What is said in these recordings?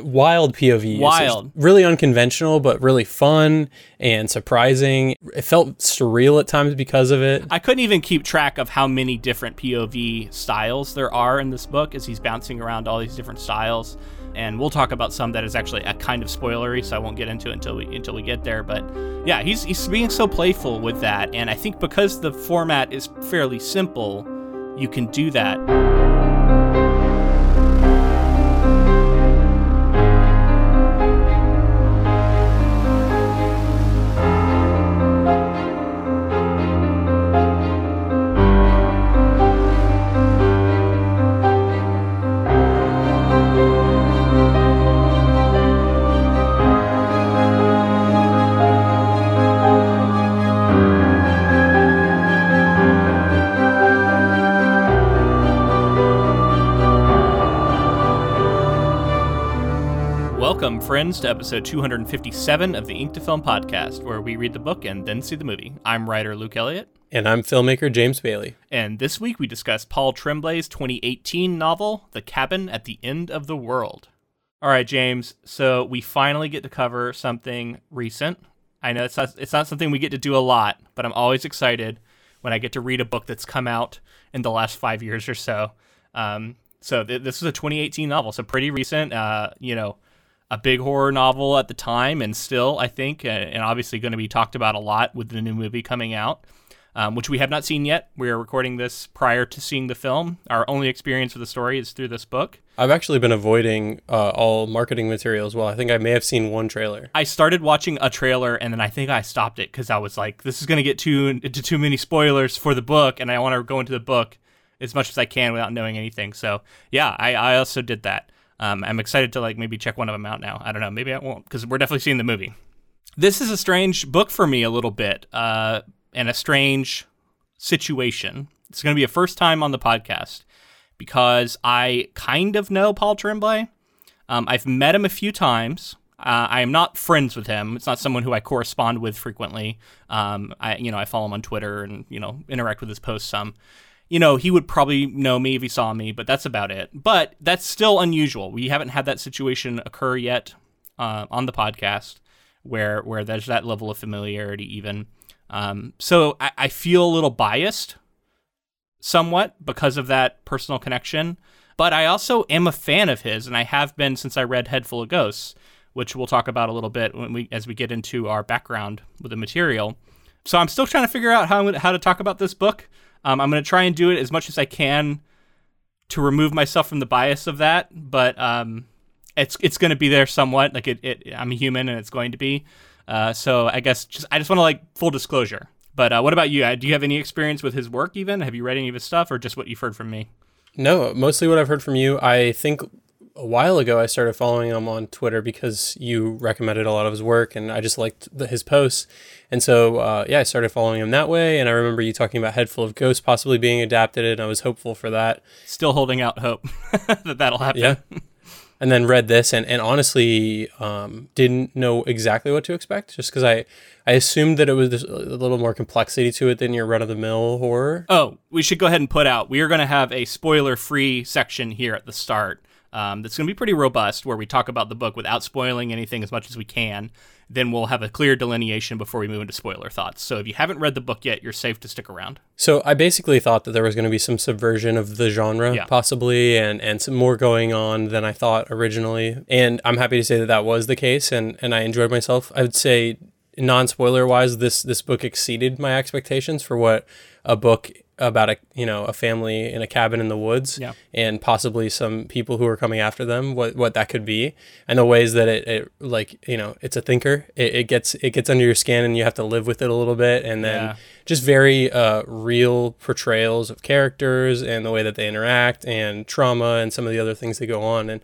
wild POV. Wild. really unconventional, but really fun and surprising. It felt surreal at times because of it. I couldn't even keep track of how many different POV styles there are in this book as he's bouncing around all these different styles. And we'll talk about some that is actually a kind of spoilery, so I won't get into it until we until we get there. But yeah, he's he's being so playful with that, and I think because the format is fairly simple, you can do that. Friends, to episode 257 of the Ink to Film podcast, where we read the book and then see the movie. I'm writer Luke Elliott, And I'm filmmaker James Bailey. and this week we discuss Paul Tremblay's 2018 novel, The Cabin at the End of the World. All right, James, so we finally get to cover something recent. I know it's not, it's not something we get to do a lot, but I'm always excited when I get to read a book that's come out in the last five years or so. Um, so th- this was a 2018 novel, so pretty recent. Uh, you know, a big horror novel at the time, and still, I think, and obviously going to be talked about a lot with the new movie coming out, um, which we have not seen yet. We are recording this prior to seeing the film. Our only experience with the story is through this book. I've actually been avoiding uh, all marketing material as well. I think I may have seen one trailer. I started watching a trailer and then I think I stopped it because I was like, this is going to get too into too many spoilers for the book, and I want to go into the book as much as I can without knowing anything. So yeah, I, I also did that. Um, I'm excited to like maybe check one of them out now. I don't know, maybe I won't because we're definitely seeing the movie. This is a strange book for me a little bit, uh, and a strange situation. It's going to be a first time on the podcast because I kind of know Paul Tremblay. Um, I've met him a few times. Uh, I am not friends with him. It's not someone who I correspond with frequently. Um, I, you know, I follow him on Twitter and you know interact with his posts some. You know, he would probably know me if he saw me, but that's about it. But that's still unusual. We haven't had that situation occur yet uh, on the podcast where where there's that level of familiarity even. Um, so I, I feel a little biased somewhat because of that personal connection. But I also am a fan of his, and I have been since I read Head Full of Ghosts, which we'll talk about a little bit when we as we get into our background with the material. So I'm still trying to figure out how how to talk about this book. Um, I'm going to try and do it as much as I can to remove myself from the bias of that, but um, it's it's going to be there somewhat. Like it, it, I'm a human, and it's going to be. Uh, so I guess just I just want to like full disclosure. But uh, what about you? Uh, Do you have any experience with his work? Even have you read any of his stuff, or just what you've heard from me? No, mostly what I've heard from you. I think a while ago I started following him on Twitter because you recommended a lot of his work, and I just liked the, his posts. And so, uh, yeah, I started following him that way. And I remember you talking about Head Full of Ghosts possibly being adapted, and I was hopeful for that. Still holding out hope that that'll happen. Yeah. and then read this, and, and honestly um, didn't know exactly what to expect, just because I, I assumed that it was a little more complexity to it than your run of the mill horror. Oh, we should go ahead and put out. We are going to have a spoiler-free section here at the start. Um, that's going to be pretty robust, where we talk about the book without spoiling anything as much as we can. Then we'll have a clear delineation before we move into spoiler thoughts. So if you haven't read the book yet, you're safe to stick around. So I basically thought that there was going to be some subversion of the genre, Yeah. possibly, and and some more going on than I thought originally. And I'm happy to say that that was the case, and and I enjoyed myself. I would say, non spoiler wise, this this book exceeded my expectations for what a book about a you know a family in a cabin in the woods Yeah. and possibly some people who are coming after them what what that could be and the ways that it, it like you know it's a thinker it, it gets it gets under your skin and you have to live with it a little bit and then Yeah. just very uh, real portrayals of characters and the way that they interact and trauma and some of the other things that go on and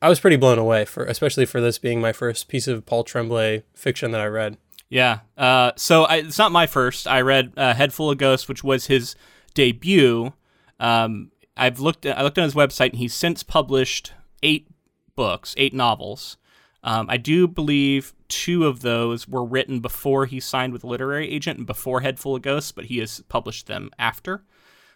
I was pretty blown away for especially for this being my first piece of Paul Tremblay fiction that I read. Yeah. Uh, so I, it's not my first. I read uh, Head Full of Ghosts, which was his debut. Um, I've looked. I looked on his website, and he's since published eight books, eight novels. Um, I do believe two of those were written before he signed with literary agent and before Head Full of Ghosts, but he has published them after.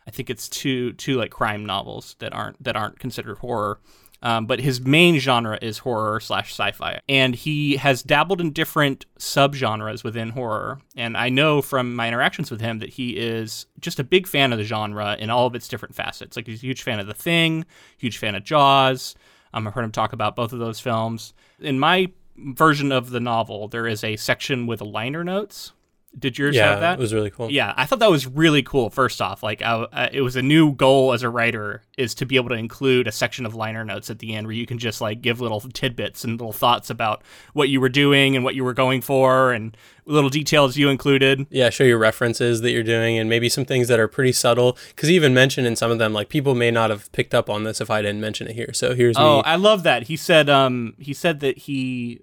I think it's two two like crime novels that aren't that aren't considered horror. Um, but his main genre is horror slash sci-fi, and he has dabbled in different subgenres within horror. And I know from my interactions with him that he is just a big fan of the genre in all of its different facets. Like he's a huge fan of The Thing, huge fan of Jaws. Um, I've heard him talk about both of those films. In my version of the novel, there is a section with liner notes did yours yeah, have that? it was really cool. Yeah, I thought that was really cool. First off, like I, uh, it was a new goal as a writer is to be able to include a section of liner notes at the end where you can just like give little tidbits and little thoughts about what you were doing and what you were going for and little details you included. Yeah, show your references that you're doing and maybe some things that are pretty subtle. Because even mentioned in some of them, like people may not have picked up on this if I didn't mention it here. So here's oh, me. I love that. He said, um, he said that he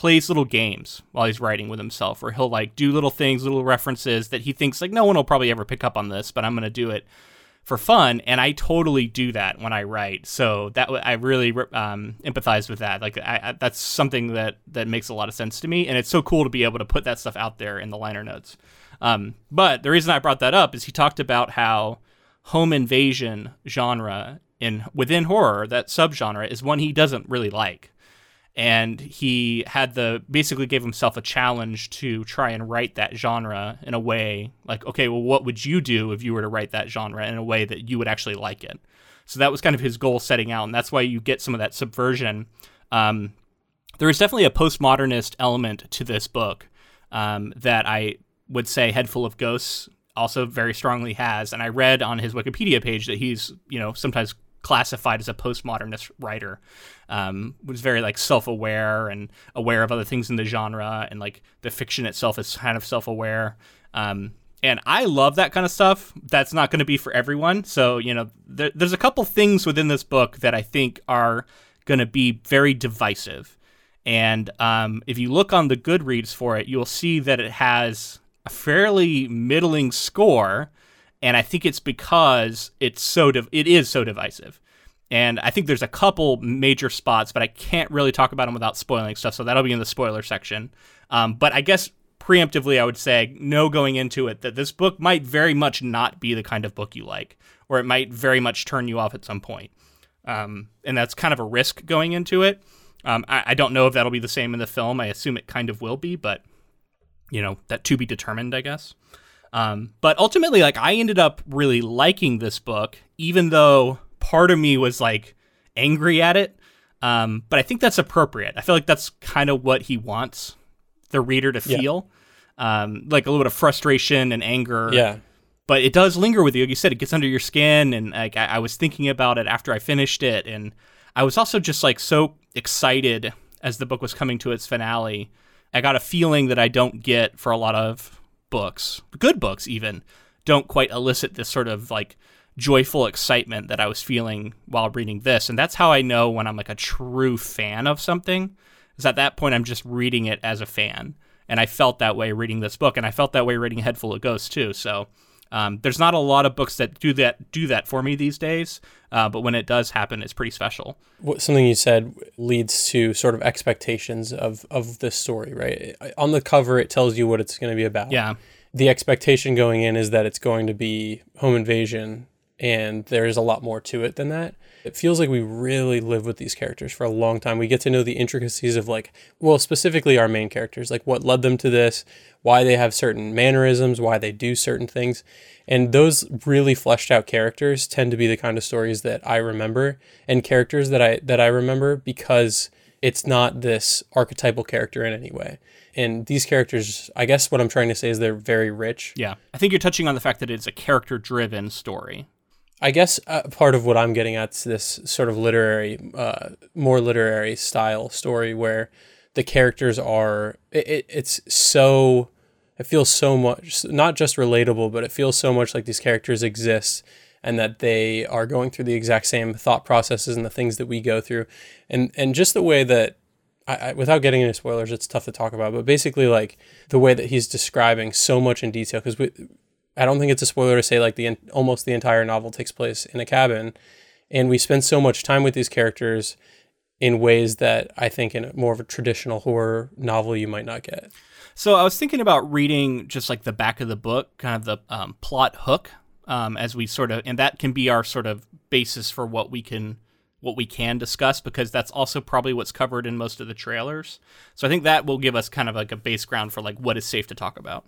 plays little games while he's writing with himself where he'll like do little things little references that he thinks like no one will probably ever pick up on this but i'm to do it for fun and i totally do that when i write. So that i really um, empathize with that. Like I, I, that's something that that makes a lot of sense to me and it's so cool to be able to put that stuff out there in the liner notes. Um, but the reason i brought that up is he talked about how home invasion genre in within horror that subgenre is one he doesn't really like and he had the basically gave himself a challenge to try and write that genre in a way like okay well what would you do if you were to write that genre in a way that you would actually like it? So that was kind of his goal setting out and that's why you get some of that subversion. Um, there is definitely a postmodernist element to this book um, that i would say head full of ghosts also very strongly has and i read on his wikipedia page that he's you know sometimes classified as a postmodernist writer. Um, was very like self-aware and aware of other things in the genre, and like the fiction itself is kind of self-aware. Um, and I love that kind of stuff. That's not going to be for everyone. So you know, there, there's a couple things within this book that I think are going to be very divisive. And um, if you look on the Goodreads for it, you'll see that it has a fairly middling score and I think it's because it's so div- it is so divisive. And I think there's a couple major spots, but I can't really talk about them without spoiling stuff. So that'll be in the spoiler section. Um, but I guess preemptively, I would say no going into it that this book might very much not be the kind of book you like, or it might very much turn you off at some point. Um, and that's kind of a risk going into it. Um, I, I don't know if that'll be the same in the film. I assume it kind of will be, but you know that to be determined, I guess. Um, but ultimately, like I ended up really liking this book, even though part of me was like angry at it. Um, but I think that's appropriate. I feel like that's kind of what he wants the reader to feel, yeah. um, like a little bit of frustration and anger. Yeah. But it does linger with you. Like you said, it gets under your skin, and like I, I was thinking about it after I finished it, and I was also just like so excited as the book was coming to its finale. I got a feeling that I don't get for a lot of books, good books even, don't quite elicit this sort of like joyful excitement that I was feeling while reading this. And that's how I know when I'm like a true fan of something. Is at that point I'm just reading it as a fan. And I felt that way reading this book, and I felt that way reading Head Full of Ghosts too. So um, there's not a lot of books that do that do that for me these days, uh, but when it does happen, it's pretty special. What, something you said leads to sort of expectations of of this story, right? On the cover, it tells you what it's going to be about. Yeah. The expectation going in is that it's going to be home invasion, and there's a lot more to it than that. It feels like we really live with these characters for a long time. We get to know the intricacies of like, well, specifically our main characters, like what led them to this, why they have certain mannerisms, why they do certain things. And those really fleshed out characters tend to be the kind of stories that I remember and characters that I that I remember because it's not this archetypal character in any way. And these characters, I guess what I'm trying to say is they're very rich. Yeah. I think you're touching on the fact that it's a character driven story. I guess uh, part of what I'm getting at is this sort of literary, uh, more literary style story where the characters are it, it, it's so it feels so much not just relatable but it feels so much like these characters exist and that they are going through the exact same thought processes and the things that we go through. And and just the way that I, I, without getting into spoilers it's tough to talk about but basically like the way that he's describing so much in detail because we I don't think it's a spoiler to say like the almost the entire novel takes place in a cabin and we spend so much time with these characters in ways that I think in more of a traditional horror novel you might not get. So I was thinking about reading just like the back of the book, kind of the um, plot hook, um, as we sort of, and that can be our sort of basis for what we can what we can discuss because that's also probably what's covered in most of the trailers. So I think that will give us kind of like a base ground for like what is safe to talk about.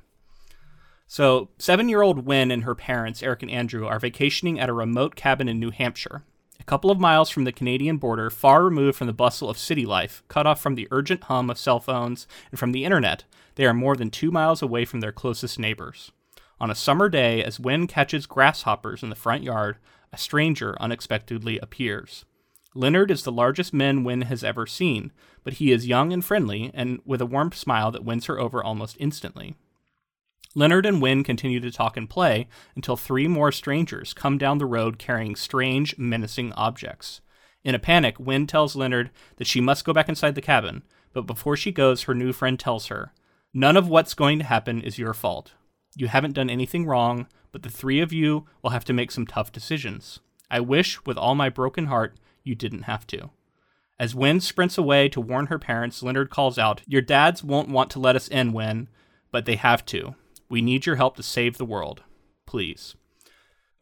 So, seven year old Wen and her parents, Eric and Andrew, are vacationing at a remote cabin in New Hampshire, a couple of miles from the Canadian border, far removed from the bustle of city life, cut off from the urgent hum of cell phones and from the internet. They are more than two miles away from their closest neighbors. On a summer day, as Wen catches grasshoppers in the front yard, a stranger unexpectedly appears. Leonard is the largest man Wen has ever seen, but he is young and friendly, and with a warm smile that wins her over almost instantly. Leonard and Wen continue to talk and play until three more strangers come down the road carrying strange, menacing objects. In a panic, Wen tells Leonard that she must go back inside the cabin, but before she goes, her new friend tells her, None of what's going to happen is your fault. You haven't done anything wrong, but the three of you will have to make some tough decisions. I wish, with all my broken heart, you didn't have to. As Wen sprints away to warn her parents, Leonard calls out, Your dads won't want to let us in, Wen, but they have to. We need your help to save the world. Please.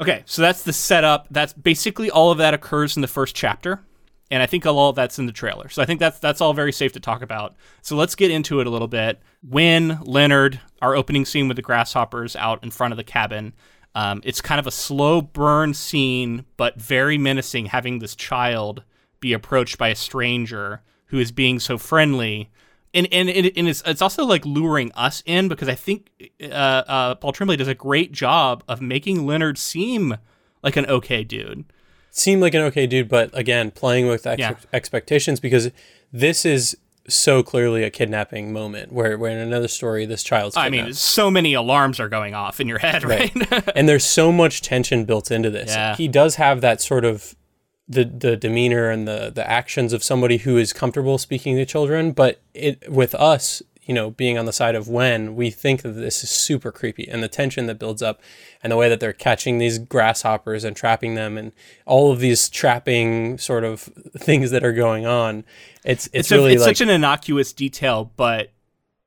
Okay, so that's the setup. That's basically all of that occurs in the first chapter. And I think all of that's in the trailer. So I think that's that's all very safe to talk about. So let's get into it a little bit. When Leonard, our opening scene with the grasshoppers out in front of the cabin. Um, it's kind of a slow burn scene, but very menacing, having this child be approached by a stranger who is being so friendly and and, it, and it's it's also like luring us in because I think uh, uh, Paul Tremblay does a great job of making Leonard seem like an okay dude. Seem like an okay dude, but again, playing with ex- yeah. expectations because this is so clearly a kidnapping moment where, where in another story this child's kidnapped. I mean, so many alarms are going off in your head, right? right. and there's so much tension built into this. Yeah. He does have that sort of the the demeanor and the the actions of somebody who is comfortable speaking to children but it with us you know being on the side of Wen we think that this is super creepy and the tension that builds up and the way that they're catching these grasshoppers and trapping them and all of these trapping sort of things that are going on it's it's, it's really a, it's like, such an innocuous detail but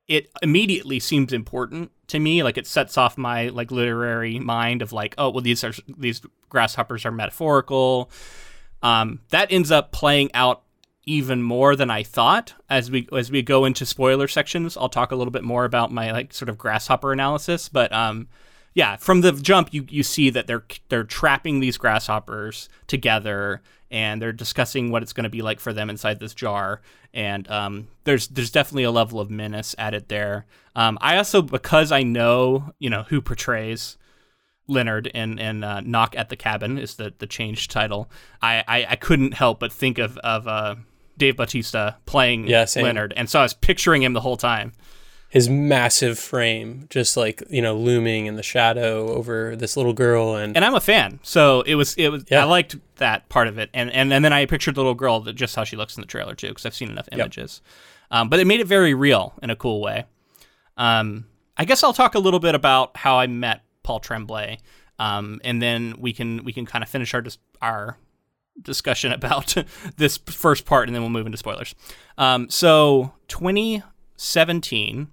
it immediately seems important to me. Like it sets off my like literary mind of like oh well these are these grasshoppers are metaphorical um, that ends up playing out even more than I thought. As we as we go into spoiler sections, I'll talk a little bit more about my like sort of grasshopper analysis. But um, yeah, from the jump, you you see that they're they're trapping these grasshoppers together, and they're discussing what it's going to be like for them inside this jar. And um, there's there's definitely a level of menace added there. Um, I also because I know you know who portrays Leonard and and uh, Knock at the Cabin is the the changed title. I, I, I couldn't help but think of of uh, Dave Bautista playing yeah, Leonard, and so I was picturing him the whole time. His massive frame, just like you know, looming in the shadow over this little girl, and and I'm a fan, so it was it was yeah. I liked that part of it, and and and then I pictured the little girl that just how she looks in the trailer too, because I've seen enough images, yep. um, but it made it very real in a cool way. Um, I guess I'll talk a little bit about how I met Paul Tremblay, um, and then we can we can kind of finish our dis- our discussion about this first part, and then we'll move into spoilers. Um, so 2017,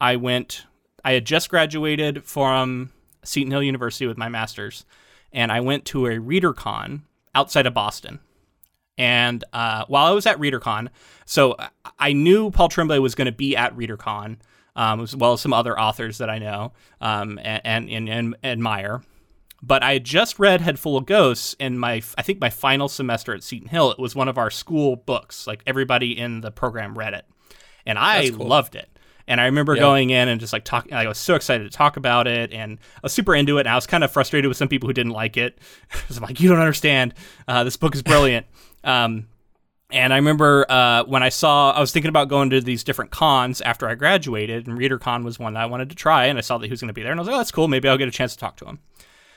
I went. I had just graduated from Seton Hill University with my master's, and I went to a ReaderCon outside of Boston. And uh, while I was at ReaderCon, so I knew Paul Tremblay was going to be at ReaderCon um, as well as some other authors that I know um, and, and, and, admire. But I had just read Head Full of Ghosts in my, I think my final semester at Seton Hill. It was one of our school books. Like everybody in the program read it, and I cool. loved it. And I remember yeah. going in and just like talking. I was so excited to talk about it, and I was super into it. And I was kind of frustrated with some people who didn't like it I'm like, you don't understand. Uh, this book is brilliant. um, and I remember uh, when I saw, I was thinking about going to these different cons after I graduated, and ReaderCon was one that I wanted to try, and I saw that he was going to be there, and I was like, oh, that's cool. Maybe I'll get a chance to talk to him.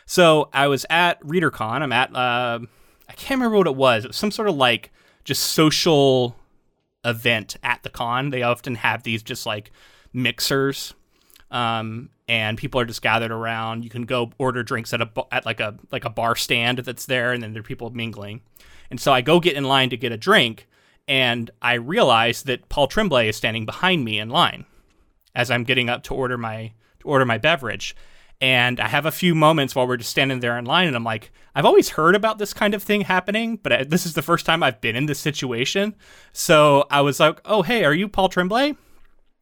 So I was at ReaderCon. I'm at, uh, I can't remember what it was. It was some sort of like just social event at the con. They often have these just like mixers, um, and people are just gathered around. You can go order drinks at a at like a like a bar stand that's there, and then there are people mingling. And so I go get in line to get a drink, and I realize that Paul Tremblay is standing behind me in line as I'm getting up to order my to order my beverage. And I have a few moments while we're just standing there in line, and I'm like, I've always heard about this kind of thing happening, but this is the first time I've been in this situation. So I was like, oh, hey, are you Paul Tremblay?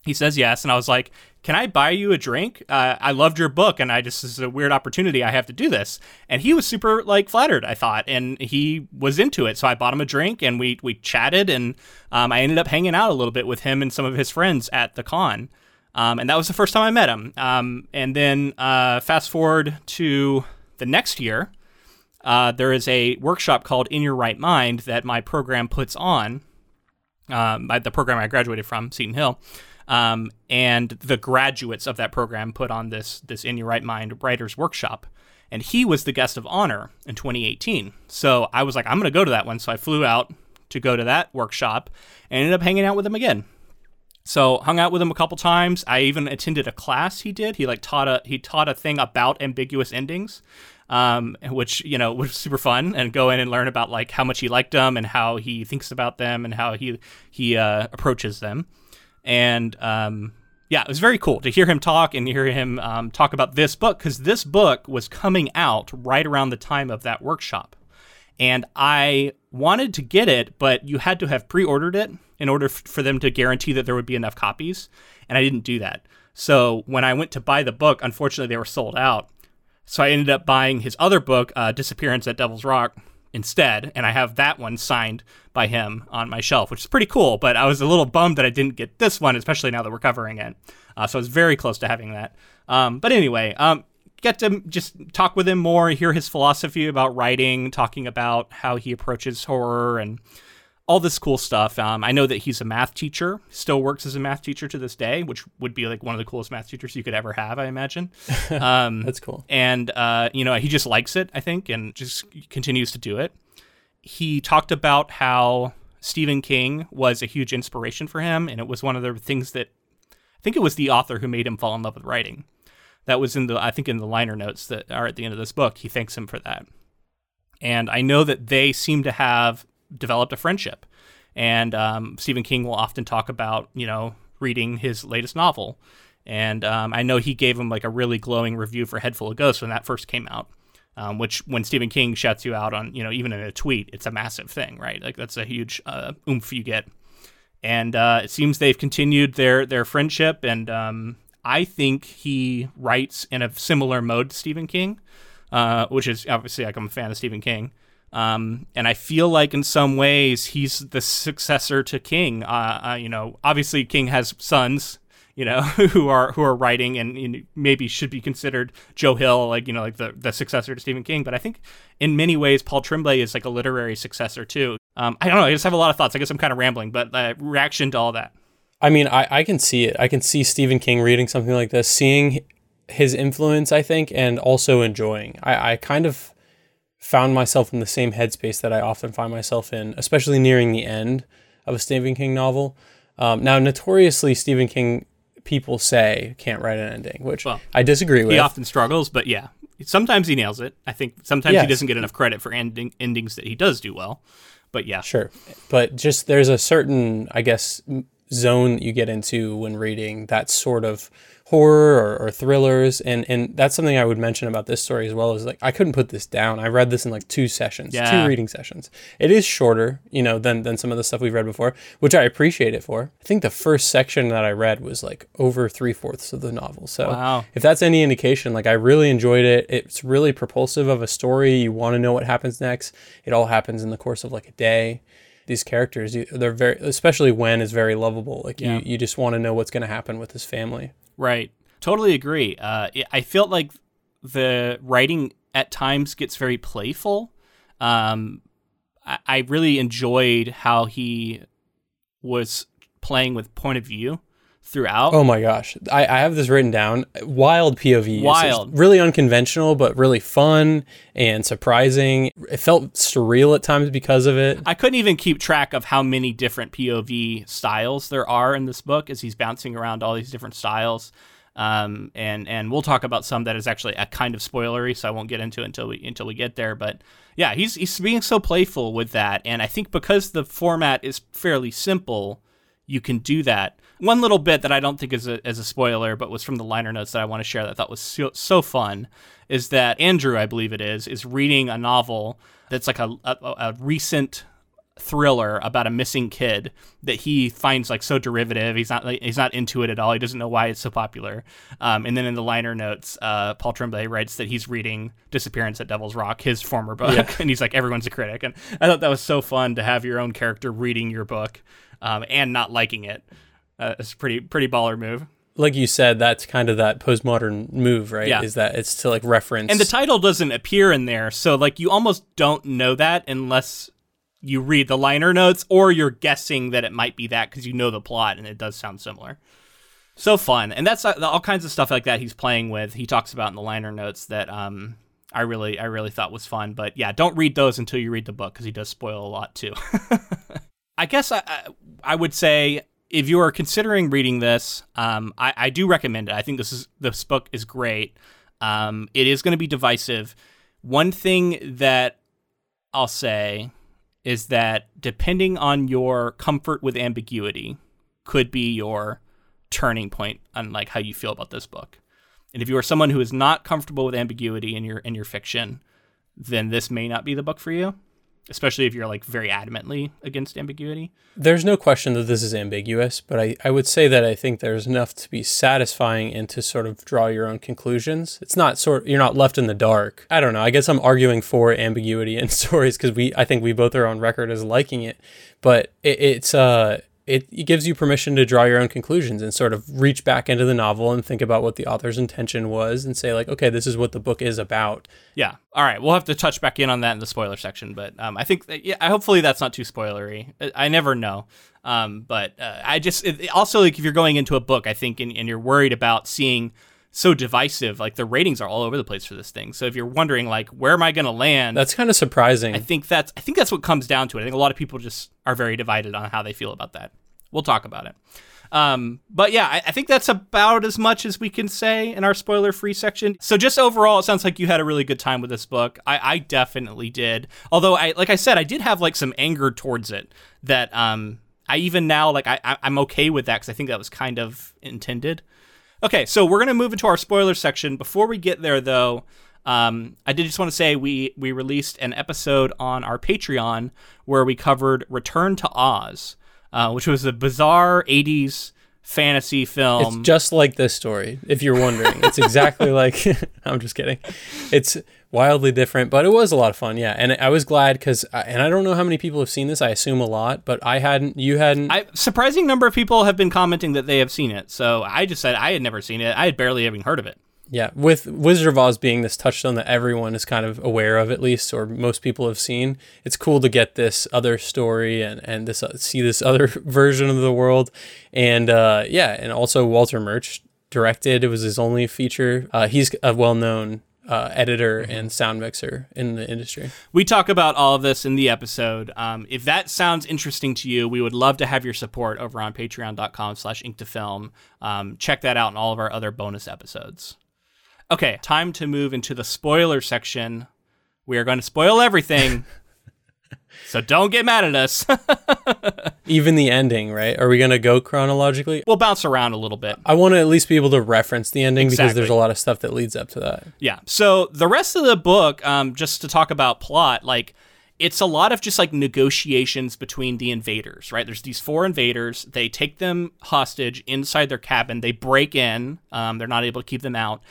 He says yes. And I was like, can I buy you a drink? Uh, I loved your book, and I just this is a weird opportunity. I have to do this, and he was super like flattered. I thought, and he was into it. So I bought him a drink, and we we chatted, and um, I ended up hanging out a little bit with him and some of his friends at the con. Um, and that was the first time I met him. Um, and then uh, fast forward to the next year, uh, there is a workshop called In Your Write Mind that my program puts on. Um, the program I graduated from, Seton Hill. Um, and the graduates of that program put on this this In Your Write Mind writers workshop, and he was the guest of honor in 2018. So I was like, I'm going to go to that one. So I flew out to go to that workshop, and ended up hanging out with him again. So hung out with him a couple times. I even attended a class he did. He like taught a he taught a thing about ambiguous endings, um, which you know was super fun. And go in and learn about like how much he liked them and how he thinks about them and how he he uh, approaches them and um, yeah, it was very cool to hear him talk and hear him um, talk about this book because this book was coming out right around the time of that workshop. And I wanted to get it, but you had to have pre ordered it in order f- for them to guarantee that there would be enough copies. And I didn't do that. So when I went to buy the book, unfortunately, they were sold out. So I ended up buying his other book, uh, Disappearance at Devil's Rock, instead, and I have that one signed by him on my shelf, which is pretty cool. But I was a little bummed that I didn't get this one, especially now that we're covering it. Uh, so I was very close to having that. Um, but anyway, um, get to just talk with him more, hear his philosophy about writing, talking about how he approaches horror and all this cool stuff. Um, I know that he's a math teacher, still works as a math teacher to this day, which would be like one of the coolest math teachers you could ever have, I imagine. Um, That's cool. And, uh, you know, he just likes it, I think, and just continues to do it. He talked about how Stephen King was a huge inspiration for him, and it was one of the things that I think it was the author who made him fall in love with writing. That was in the, I think, in the liner notes that are at the end of this book. He thanks him for that. And I know that they seem to have developed a friendship. And um, Stephen King will often talk about, you know, reading his latest novel. And um, I know he gave him like a really glowing review for Head Full of Ghosts when that first came out. Um, which, when Stephen King shouts you out on, you know, even in a tweet, it's a massive thing, right? Like that's a huge uh, oomph you get. And uh, it seems they've continued their their friendship, and um, I think he writes in a similar mode to Stephen King, uh, which is obviously like I'm a fan of Stephen King. Um, and I feel like in some ways he's the successor to King. Uh, uh, you know, obviously King has sons, you know, who are who are writing and you know, maybe should be considered Joe Hill, like you know, like the the successor to Stephen King. But I think in many ways Paul Tremblay is like a literary successor too. Um, I don't know. I just have a lot of thoughts. I guess I'm kind of rambling, but uh, reaction to all that. I mean, I, I can see it. I can see Stephen King reading something like this, seeing his influence, I think, and also enjoying. I, I kind of found myself in the same headspace that I often find myself in, especially nearing the end of a Stephen King novel. Um, now, notoriously, Stephen King people say can't write an ending, which well, I disagree with. He often struggles, but yeah, sometimes he nails it. I think sometimes yes. he doesn't get enough credit for ending endings that he does do well. But yeah, sure. But just there's a certain, I guess, zone that you get into when reading that sort of horror or, or, thrillers. And and that's something i would mention about this story as well is like i couldn't put this down. I read this in like two sessions yeah. two reading sessions. It is shorter you know than than some of the stuff we've read before which i appreciate it for. I think the first section that i read was like over three-fourths of the novel. So wow. if that's any indication like i really enjoyed it. It's really propulsive of a story. You want to know what happens next. It all happens in the course of like a day. These characters they're very especially Wen is very lovable. Like yeah. you, you just want to know what's going to happen with his family Right. Totally agree. Uh, I felt like the writing at times gets very playful. Um, I, I really enjoyed how he was playing with point of view throughout. Oh my gosh. I, I have this written down. Wild POV. Wild. really unconventional, but really fun and surprising. It felt surreal at times because of it. I couldn't even keep track of how many different POV styles there are in this book as he's bouncing around all these different styles. Um, and and we'll talk about some that is actually a kind of spoilery, so I won't get into it until we until we get there. But yeah, he's he's being so playful with that, and I think because the format is fairly simple, you can do that. One little bit that I don't think is a, is a spoiler, but was from the liner notes that I want to share that I thought was so, so fun is that Andrew, I believe it is, is reading a novel that's like a, a, a recent thriller about a missing kid that he finds like so derivative. He's not like, he's not into it at all. He doesn't know why it's so popular. Um, and then in the liner notes, uh, Paul Tremblay writes that he's reading Disappearance at Devil's Rock, his former book, yeah. and he's like everyone's a critic. And I thought that was so fun to have your own character reading your book um, and not liking it. Uh, it's a pretty pretty baller move like you said, that's kind of that postmodern move, right? Yeah. Is that it's to like reference. And the title doesn't appear in there. So like you almost don't know that unless you read the liner notes or you're guessing that it might be that because you know the plot and it does sound similar. So fun, and that's uh, all kinds of stuff like that he's playing with. He talks about in the liner notes that um, I really, I really thought was fun. But yeah, don't read those until you read the book because he does spoil a lot too. I guess I, I would say if you are considering reading this, um, I, I do recommend it. I think this is this book is great. Um, it is going to be divisive. One thing that I'll say is that depending on your comfort with ambiguity could be your turning point on like how you feel about this book. And if you are someone who is not comfortable with ambiguity in your in your fiction, then this may not be the book for you especially if you're like very adamantly against ambiguity. There's no question that this is ambiguous, but I, I would say that I think there's enough to be satisfying and to sort of draw your own conclusions. It's not sort you're not left in the dark. I don't know. I guess I'm arguing for ambiguity in stories because we I think we both are on record as liking it, but it, it's uh it, it gives you permission to draw your own conclusions and sort of reach back into the novel and think about what the author's intention was and say like okay this is what the book is about yeah all right we'll have to touch back in on that in the spoiler section but um, i think that, yeah hopefully that's not too spoilery i, I never know um, but uh, i just it, also like if you're going into a book i think and, and you're worried about seeing so divisive. Like the ratings are all over the place for this thing. So if you're wondering like where am I going to land? That's kind of surprising. I think that's I think that's what comes down to it. I think a lot of people just are very divided on how they feel about that. We'll talk about it. Um, but yeah, I, I, think that's about as much as we can say in our spoiler free section. So just overall, it sounds like you had a really good time with this book. I, I definitely did. Although I, like I said, I did have like some anger towards it that, um, I even now, like I, I'm okay with that because I think that was kind of intended. Okay, so we're gonna move into our spoiler section. Before we get there, though, um, I did just want to say we we released an episode on our Patreon where we covered Return to Oz, uh, which was a bizarre '80s fantasy film. It's just like this story, if you're wondering. it's exactly like. I'm just kidding. It's wildly different, but it was a lot of fun. Yeah, and I was glad because, and I don't know how many people have seen this. I assume a lot, but I hadn't. You hadn't. I surprising number of people have been commenting that they have seen it. So I just said I had never seen it. I had barely even heard of it. Yeah, with Wizard of Oz being this touchstone that everyone is kind of aware of, at least, or most people have seen, it's cool to get this other story and and this uh, see this other version of the world, and uh, yeah, and also Walter Murch directed. It was his only feature. Uh, he's a well known uh, editor mm-hmm. and sound mixer in the industry. We talk about all of this in the episode. Um, if that sounds interesting to you, we would love to have your support over on patreon.com slash ink to film. Um, check that out in all of our other bonus episodes. Okay, time to move into the spoiler section. We are going to spoil everything. So don't get mad at us. Even the ending, right? Are we going to go chronologically? We'll bounce around a little bit. I want to at least be able to reference the ending exactly. because there's a lot of stuff that leads up to that. Yeah. So the rest of the book, um, just to talk about plot, like it's a lot of just like negotiations between the invaders, right? There's these four invaders. They take them hostage inside their cabin. They break in. Um, they're not able to keep them out.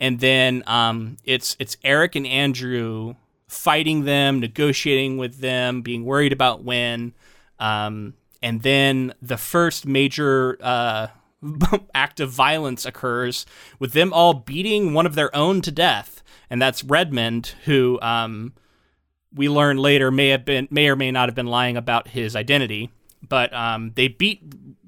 And then um, it's it's Eric and Andrew fighting them, negotiating with them, being worried about Wen. Um, and then the first major uh, act of violence occurs with them all beating one of their own to death, and that's Redmond, who um, we learn later may have been may or may not have been lying about his identity. But um, they beat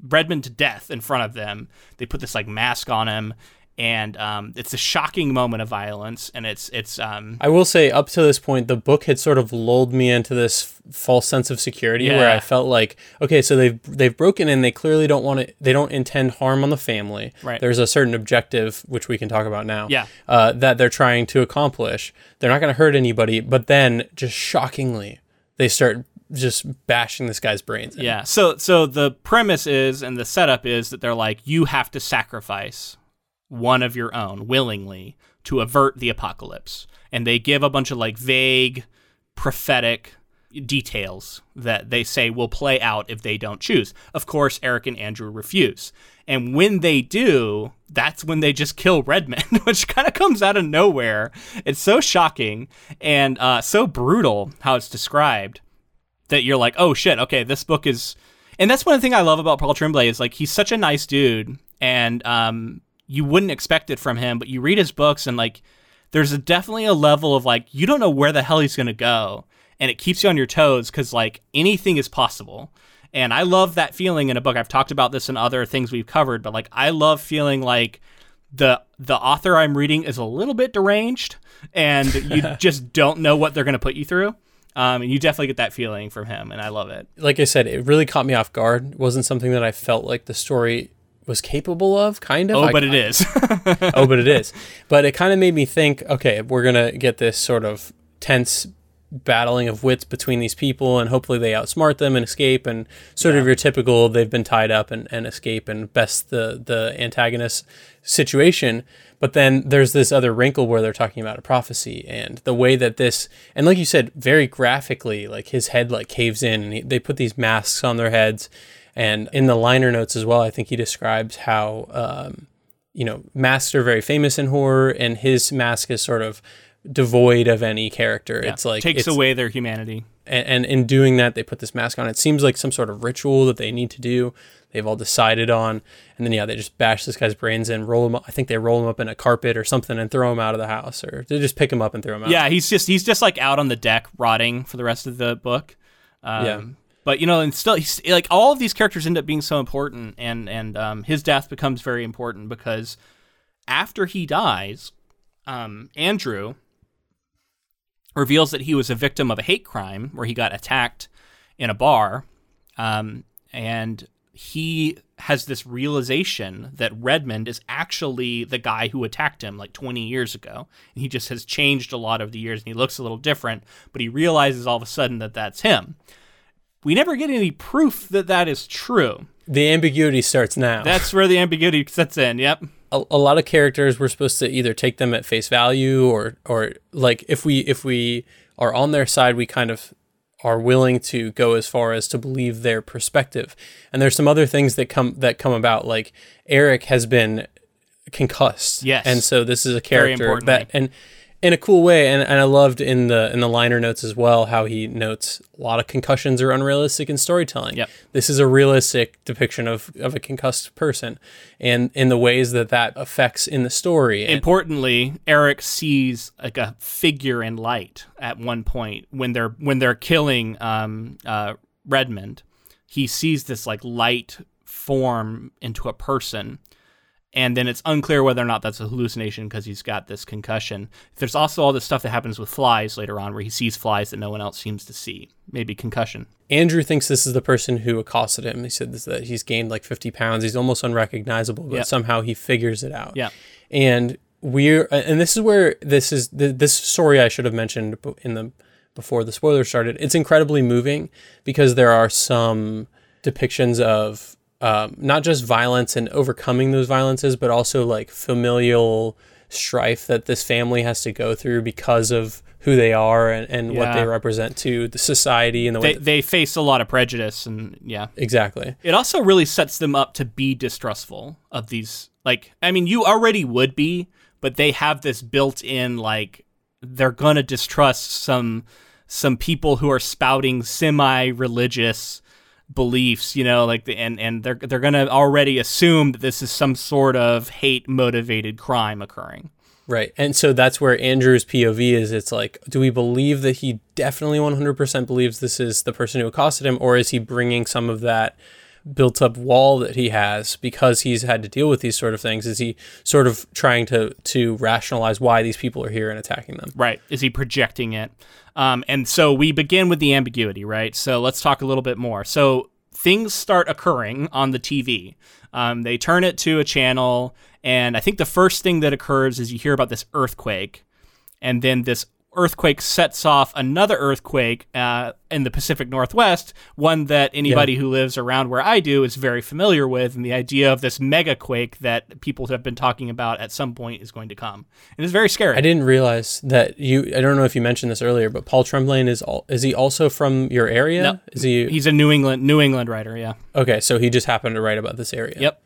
Redmond to death in front of them. They put this like mask on him, and um, it's a shocking moment of violence and it's it's um, i will say up to this point the book had sort of lulled me into this f- false sense of security yeah. where i felt like okay so they've they've broken in they clearly don't want to they don't intend harm on the family right there's a certain objective which we can talk about now yeah uh, that they're trying to accomplish they're not going to hurt anybody but then just shockingly they start just bashing this guy's brains. In. Yeah. So so the premise is and the setup is that they're like you have to sacrifice one of your own willingly to avert the apocalypse. And they give a bunch of like vague prophetic details that they say will play out if they don't choose. Of course, Eric and Andrew refuse. And when they do, that's when they just kill Redmond, which kind of comes out of nowhere. It's so shocking and uh, so brutal how it's described that you're like, oh shit, okay, this book is. And that's one thing I love about Paul Tremblay is like he's such a nice dude, and um, you wouldn't expect it from him, but you read his books and like there's a, definitely a level of like you don't know where the hell he's gonna go, and it keeps you on your toes because like anything is possible. And I love that feeling in a book. I've talked about this in other things we've covered, but like I love feeling like the the author I'm reading is a little bit deranged, and you just don't know what they're going to put you through. Um, and you definitely get that feeling from him, and I love it. Like I said, it really caught me off guard. It wasn't something that I felt like the story was capable of, kind of. Oh, I- but it is. oh, but it is. But it kind of made me think, okay, we're gonna get this sort of tense battling of wits between these people, and hopefully they outsmart them and escape, and sort of your typical they've been tied up and, and escape and best the the antagonist situation. But then there's this other wrinkle where they're talking about a prophecy and the way that this, and like you said, very graphically, like his head like caves in, and he, they put these masks on their heads. And in the liner notes as well, I think he describes how um, you know, masks are very famous in horror, and his mask is sort of devoid of any character. It's like takes it's, away their humanity. and, and in doing that, they put this mask on. It seems like some sort of ritual that they need to do. They've all decided on, and then yeah, they just bash this guy's brains in, roll him. Up, I think they roll him up in a carpet or something, and throw him out of the house, or they just pick him up and throw him out. Yeah, he's just he's just like out on the deck rotting for the rest of the book. Um, Yeah. But you know, and still, like all of these characters end up being so important, and and um, his death becomes very important because after he dies, um, Andrew reveals that he was a victim of a hate crime where he got attacked in a bar, um, and he has this realization that Redmond is actually the guy who attacked him like 20 years ago. And he just has changed a lot over the years and he looks a little different, but he realizes all of a sudden that that's him. We never get any proof that that is true. the ambiguity starts now. That's where the ambiguity sets in. Yep. a, a lot of characters we're supposed to either take them at face value or or like if we if we are on their side we kind of are willing to go as far as to believe their perspective and there's some other things that come that come about like Eric has been concussed Yes. and so this is a character that and in a cool way and, and I loved in the in the liner notes as well how he notes a lot of concussions are unrealistic in storytelling Yep. this is a realistic depiction of, of a concussed person and in the ways that that affects in the story Importantly, Eric sees like a figure in light at one point when they're when they're killing um, uh, Redmond. He sees this like light form into a person, and then it's unclear whether or not that's a hallucination because he's got this concussion. There's also all this stuff that happens with flies later on, where he sees flies that no one else seems to see. Maybe concussion. andrew thinks this is the person who accosted him he said this, that he's gained like 50 pounds he's almost unrecognizable but Yep. somehow he figures it out Yeah. and we're and this is where this is this story i should have mentioned in the before the spoilers started it's incredibly moving because there are some depictions of um, not just violence and overcoming those violences but also like familial strife that this family has to go through because of who they are and, and what they represent to the society and the way They they face a lot of prejudice, and yeah. exactly it also really sets them up to be distrustful of these like i mean you already would be but they have this built-in like they're gonna distrust some some people who are spouting semi-religious beliefs you know like the, and and they're they're gonna already assume that this is some sort of hate motivated crime occurring Right. And so that's where Andrew's POV is. It's like, do we believe that he definitely 100% believes this is the person who accosted him, or is he bringing some of that built up wall that he has because he's had to deal with these sort of things? Is he sort of trying to, to rationalize why these people are here and attacking them? Right. Is he projecting it? Um, and so we begin with the ambiguity, right? So let's talk a little bit more. So things start occurring on the TV. Um, they turn it to a channel, and I think the first thing that occurs is you hear about this earthquake, and then this earthquake sets off another earthquake uh, in the Pacific Northwest, one that anybody yeah. who lives around where I do is very familiar with, and the idea of this mega quake that people have been talking about at some point is going to come. And it's very scary. I didn't realize that you. I don't know if you mentioned this earlier, but Paul Tremblay is all, is he also from your area? No, is he? He's a New England New England writer. Yeah. Okay, so he just happened to write about this area. Yep.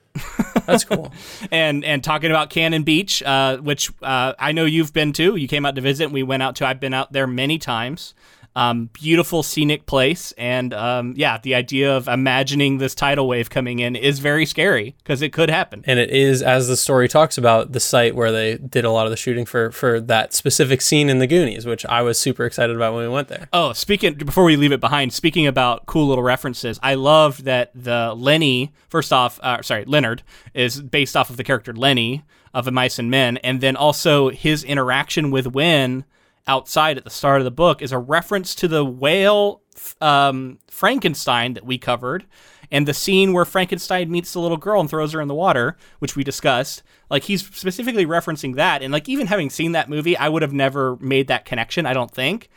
That's cool. and and talking about Cannon Beach, uh, which uh, I know you've been to. You came out to visit. And we went out to. I've been out there many times. Um, beautiful scenic place, and um, yeah, the idea of imagining this tidal wave coming in is very scary because it could happen. And it is, as the story talks about, the site where they did a lot of the shooting for for that specific scene in the Goonies, which I was super excited about when we went there. Oh, speaking before we leave it behind, speaking about cool little references, I love that the Lenny. First off, uh, sorry, Leonard is based off of the character Lenny of A Mice and Men, and then also his interaction with Wen outside at the start of the book is a reference to the whale um, Frankenstein that we covered, and the scene where Frankenstein meets the little girl and throws her in the water, which we discussed. Like he's specifically referencing that, and like even having seen that movie, I would have never made that connection. I don't think.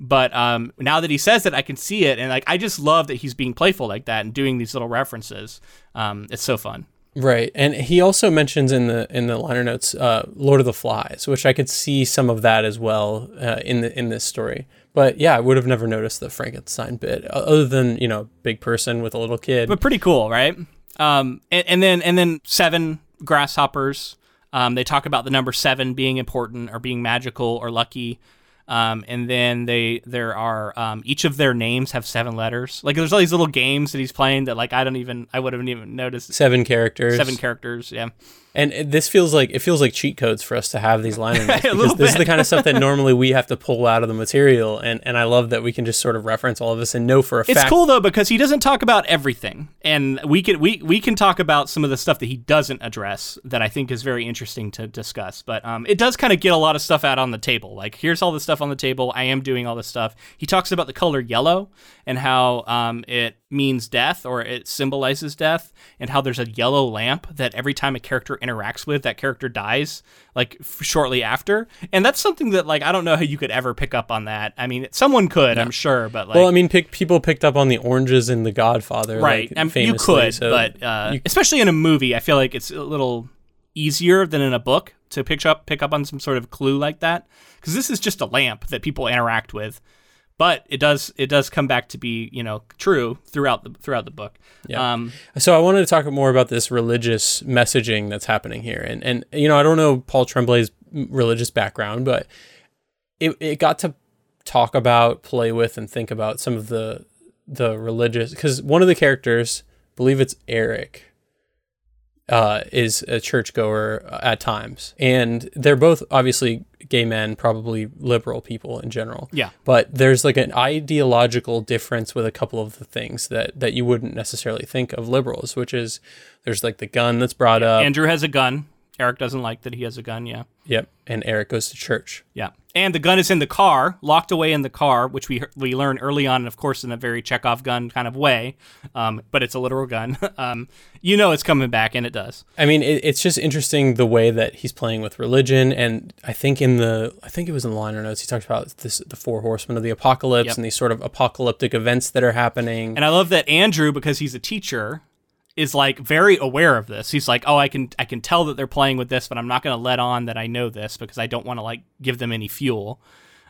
But um, now that he says it, I can see it, and like I just love that he's being playful like that and doing these little references. Um, it's so fun. Right, and he also mentions in the in the liner notes uh, Lord of the Flies, which I could see some of that as well uh, in the in this story. But yeah, I would have never noticed the Frankenstein bit, other than you know, big person with a little kid. But pretty cool, right? Um, and, and then and then seven grasshoppers. Um, they talk about the number seven being important or being magical or lucky. Um, and then they there are um, each of their names have seven letters. Like there's all these little games that he's playing that like I don't even I wouldn't even noticed. Seven characters. Seven characters. Yeah. And this feels like it feels like cheat codes for us to have these liner notes because this is the kind of stuff that normally we have to pull out of the material, and and I love that we can just sort of reference all of this and know for a it's fact. It's cool though because he doesn't talk about everything, and we can we we can talk about some of the stuff that he doesn't address that I think is very interesting to discuss. But um, it does kind of get a lot of stuff out on the table. Like here's all the stuff on the table. I am doing all this stuff. He talks about the color yellow and how um, it means death or it symbolizes death and how there's a yellow lamp that every time a character interacts with that character dies like f- shortly after. And that's something that like i don't know how you could ever pick up on that. I mean someone could i'm sure but like well i mean pick, people picked up on the oranges in the godfather right like, famously, you could so but uh, you, especially in a movie i feel like it's a little easier than in a book to pick up pick up on some sort of clue like that because this is just a lamp that people interact with but it does it does come back to be you know true throughout the throughout the book. Yeah. Um, so I wanted to talk more about this religious messaging that's happening here, and and you know I don't know Paul Tremblay's religious background, but it it got to talk about, play with, and think about some of the the religious because one of the characters, I believe it's Eric, uh, is a churchgoer at times, and they're both obviously gay men, probably liberal people in general. Yeah. But there's like an ideological difference with a couple of the things that that you wouldn't necessarily think of liberals, which is there's like the gun that's brought up. Andrew has a gun. Eric doesn't like that he has a gun. Yeah. Yep. And Eric goes to church. Yeah. And the gun is in the car, locked away in the car, which we we learn early on, and of course, in a very Chekhov gun kind of way. Um, but it's a literal gun. um, you know, it's coming back, and it does. I mean, it, it's just interesting the way that he's playing with religion, and I think in the I think it was in the liner notes he talked about this the four horsemen of the apocalypse yep. and these sort of apocalyptic events that are happening. And I love that Andrew, because he's a teacher, is like very aware of this. He's like, "Oh, I can I can tell that they're playing with this, but I'm not going to let on that I know this because I don't want to like give them any fuel."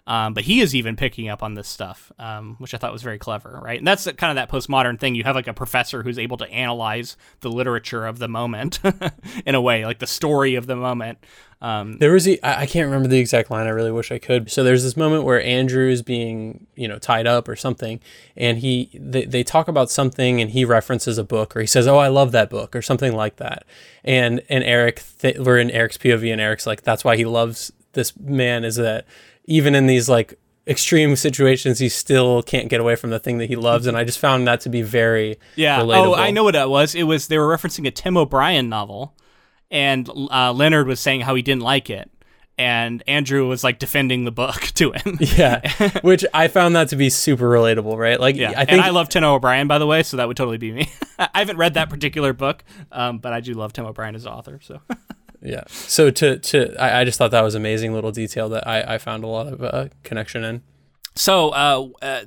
Um, but he is even picking up on this stuff, um, which I thought was very clever, right? And that's kind of that postmodern thing. You have like a professor who's able to analyze the literature of the moment in a way, like the story of the moment. Um, there was a, I can't remember the exact line. I really wish I could. So there's this moment where Andrew is being, you know, tied up or something, and he they, they talk about something, and he references a book, or he says, "Oh, I love that book," or something like that. And and Eric, th- we're in Eric's POV, and Eric's like, "That's why he loves this man is that even in these like extreme situations, he still can't get away from the thing that he loves, and I just found that to be very yeah. Relatable. Oh, I know what that was. It was they were referencing a Tim O'Brien novel, and uh, Leonard was saying how he didn't like it. And Andrew was like defending the book to him. yeah, which I found that to be super relatable, right? Like, yeah. I think and I love Tim O'Brien, by the way, so that would totally be me. I haven't read that particular book, um, but I do love Tim O'Brien as author. So Yeah. So to to I, I just thought that was amazing little detail that I I found a lot of uh, connection in. So, uh, uh,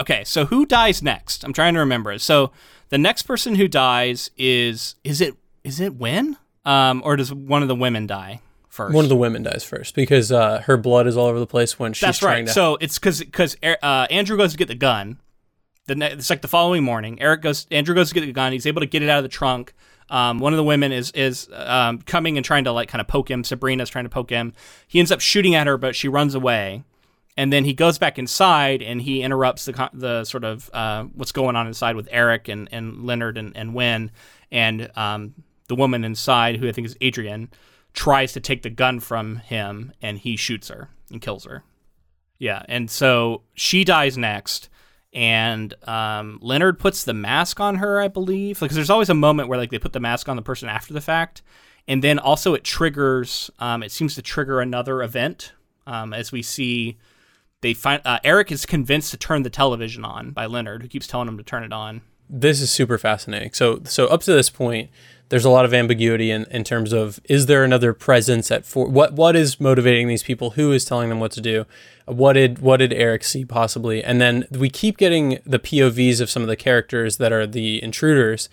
okay, so who dies next? I'm trying to remember. So the next person who dies is is it is it Wen? Um, or does one of the women die first? One of the women dies first because uh, her blood is all over the place when she's That's trying right. to. So it's because because uh, Andrew goes to get the gun. The ne- it's like the following morning. Eric goes. Andrew goes to get the gun. He's able to get it out of the trunk. Um, one of the women is is um, coming and trying to like kind of poke him. Sabrina's trying to poke him. He ends up shooting at her, but she runs away. And then he goes back inside and he interrupts the the sort of uh, what's going on inside with Eric and, and Leonard and, and Wen. And um, the woman inside, who I think is Adriane, tries to take the gun from him and he shoots her and kills her. Yeah, and so she dies next, and um, Leonard puts the mask on her, I believe, because there's always a moment where like they put the mask on the person after the fact, and then also it triggers. Um, it seems to trigger another event um, as we see. They find uh, Eric is convinced to turn the television on by Leonard, who keeps telling him to turn it on. this is super fascinating. So so up to this point, there's a lot of ambiguity in, in terms of is there another presence at four? What what is motivating these people? Who is telling them what to do? What did what did Eric see possibly? And then we keep getting the POVs of some of the characters that are the intruders,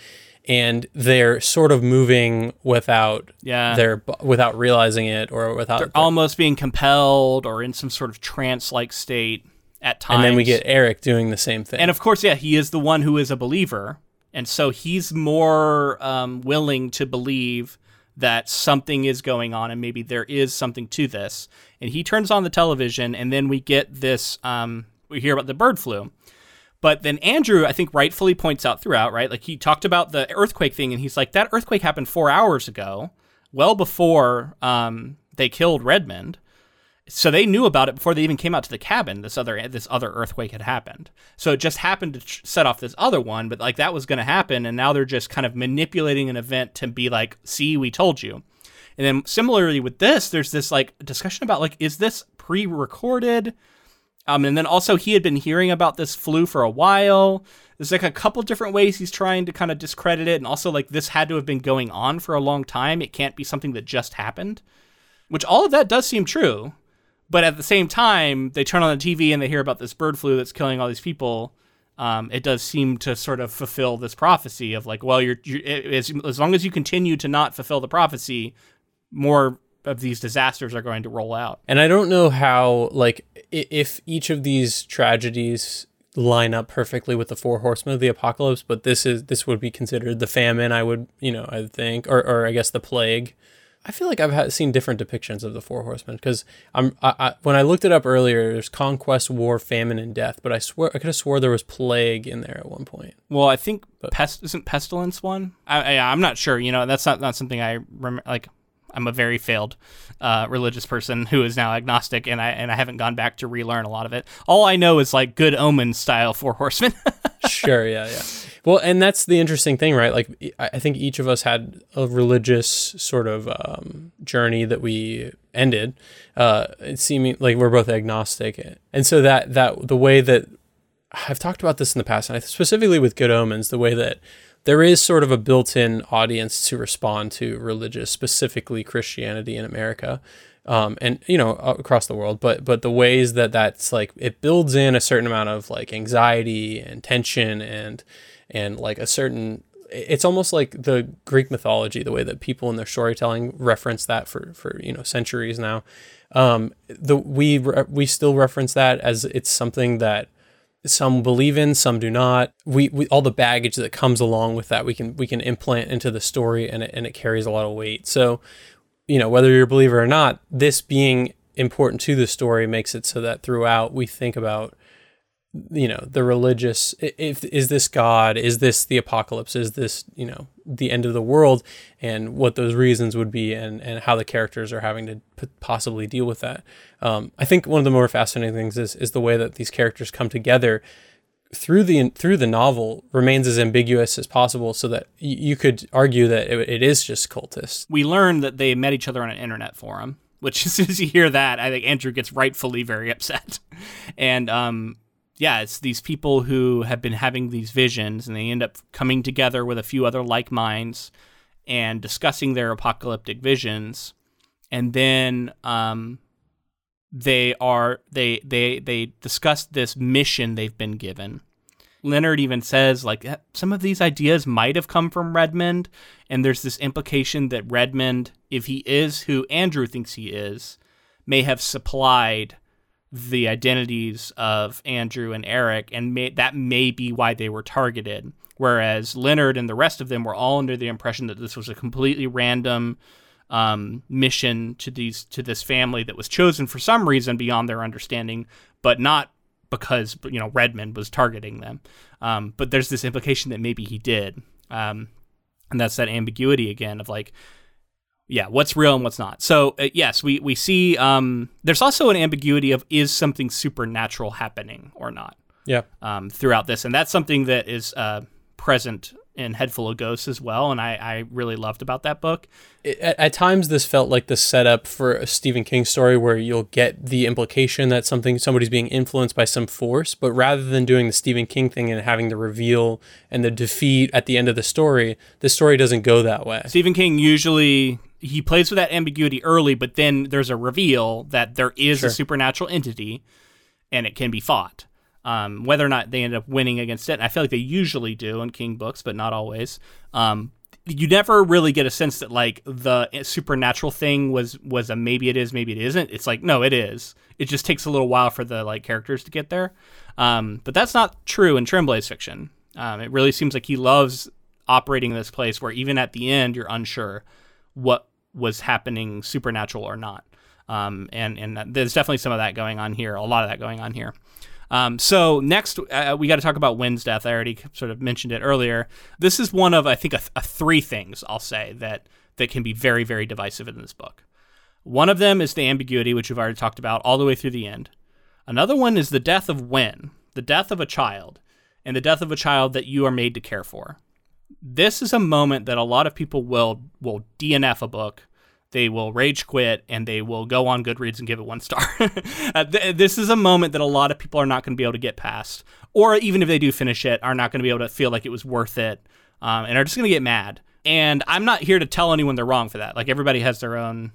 and they're sort of moving without Yeah. their without realizing it or without They're almost being compelled or in some sort of trance-like state at times. and then we get Eric doing the same thing. And of course, yeah, he is the one who is a believer, and so he's more um, willing to believe that something is going on and maybe there is something to this. And he turns on the television, and then we get this. Um, we hear about the bird flu. But then Andrew, I think, rightfully points out throughout, right? Like he talked about the earthquake thing, and he's like, that earthquake happened four hours ago, well before um, they killed Redmond so they knew about it before they even came out to the cabin. This other this other earthquake had happened. So it just happened to set off this other one, but like that was going to happen, and now they're just kind of manipulating an event to be like, "See, we told you." And then similarly with this, there's this like discussion about like, is this pre-recorded? Um, and then also he had been hearing about this flu for a while. There's like a couple different ways he's trying to kind of discredit it, and also like this had to have been going on for a long time. It can't be something that just happened. Which all of that does seem true. But at the same time, they turn on the TV and they hear about this bird flu that's killing all these people. Um, it does seem to sort of fulfill this prophecy of like, well, you're, you're as, as long as you continue to not fulfill the prophecy, more of these disasters are going to roll out. And I don't know how, like, if each of these tragedies line up perfectly with the four horsemen of the apocalypse, but this is this would be considered the famine. I would, you know, I think, or or I guess the plague. I feel like I've had, seen different depictions of the four horsemen because I'm I, I, when I looked it up earlier, there's conquest, war, famine, and death. But I swear I could have swore there was plague in there at one point. Well, I think pest isn't pestilence one. I, I I'm not sure. You know, that's not not something I rem- like. I'm a very failed uh, religious person who is now agnostic, and I and I haven't gone back to relearn a lot of it. All I know is like good omen style four horsemen. sure, yeah, yeah. Well, and that's the interesting thing, right? Like, I think each of us had a religious sort of um, journey that we ended. Uh, it seeming like we're both agnostic, and so that that the way that I've talked about this in the past, and specifically with Good Omens, the way that there is sort of a built-in audience to respond to religious, specifically Christianity in America, um, and you know across the world. But but the ways that that's like it builds in a certain amount of like anxiety and tension and and like a certain. It's almost like the Greek mythology, the way that people in their storytelling reference that for for you know centuries now. Um, the we re- we still reference that as it's something that some believe in, some do not. We, we all the baggage that comes along with that we can we can implant into the story and it, and it carries a lot of weight. So, you know, whether you're a believer or not, this being important to the story makes it so that throughout we think about you know the religious if is this god is this the apocalypse is this you know the end of the world and what those reasons would be and and how the characters are having to p- possibly deal with that um, i think one of the more fascinating things is is the way that these characters come together through the through the novel remains as ambiguous as possible so that y- you could argue that it, it is just cultists we learn that they met each other on an internet forum, which as soon as you hear that, I think Andrew gets rightfully very upset. And um, yeah, it's these people who have been having these visions and they end up coming together with a few other like minds and discussing their apocalyptic visions, and then um, they are they they they discuss this mission they've been given. Leonard even says like some of these ideas might have come from Redmond, and there's this implication that Redmond, if he is who Andrew thinks he is, may have supplied the identities of Andrew and Eric, and may, that may be why they were targeted. Whereas Leonard and the rest of them were all under the impression that this was a completely random um, mission to these to this family that was chosen for some reason beyond their understanding, but not because you know Redmond was targeting them. Um, but there's this implication that maybe he did, um, and that's that ambiguity again of like, yeah, what's real and what's not. So uh, yes, we we see um, there's also an ambiguity of is something supernatural happening or not. Yeah. Um, throughout this, and that's something that is uh, present in Head Full of Ghosts as well, and I, I really loved about that book. It, at, at, times, this felt like the setup for a Stephen King story where you'll get the implication that something somebody's being influenced by some force, but rather than doing the Stephen King thing and having the reveal and the defeat at the end of the story, the story doesn't go that way. Stephen King usually he plays with that ambiguity early, but then there's a reveal that there is sure. a supernatural entity, and it can be fought. Um, whether or not they end up winning against it, I feel like they usually do in King books, but not always. Um, you never really get a sense that like the supernatural thing was was a maybe it is, maybe it isn't. It's like no, it is. It just takes a little while for the like characters to get there. Um, but that's not true in Tremblay's fiction. Um, it really seems like he loves operating in this place where even at the end you're unsure what was happening supernatural or not. Um, and and there's definitely some of that going on here. A lot of that going on here. Um, so next, uh, we got to talk about Wen's death. I already sort of mentioned it earlier. This is one of I think a, a three things I'll say that that can be very very divisive in this book. One of them is the ambiguity, which we've already talked about all the way through the end. Another one is the death of Wyn, the death of a child, and the death of a child that you are made to care for. This is a moment that a lot of people will will DNF a book they will rage quit and they will go on Goodreads and give it one star. uh, th- this is a moment that a lot of people are not going to be able to get past, or even if they do finish it, are not going to be able to feel like it was worth it, um, and are just going to get mad. And I'm not here to tell anyone they're wrong for that. Like everybody has their own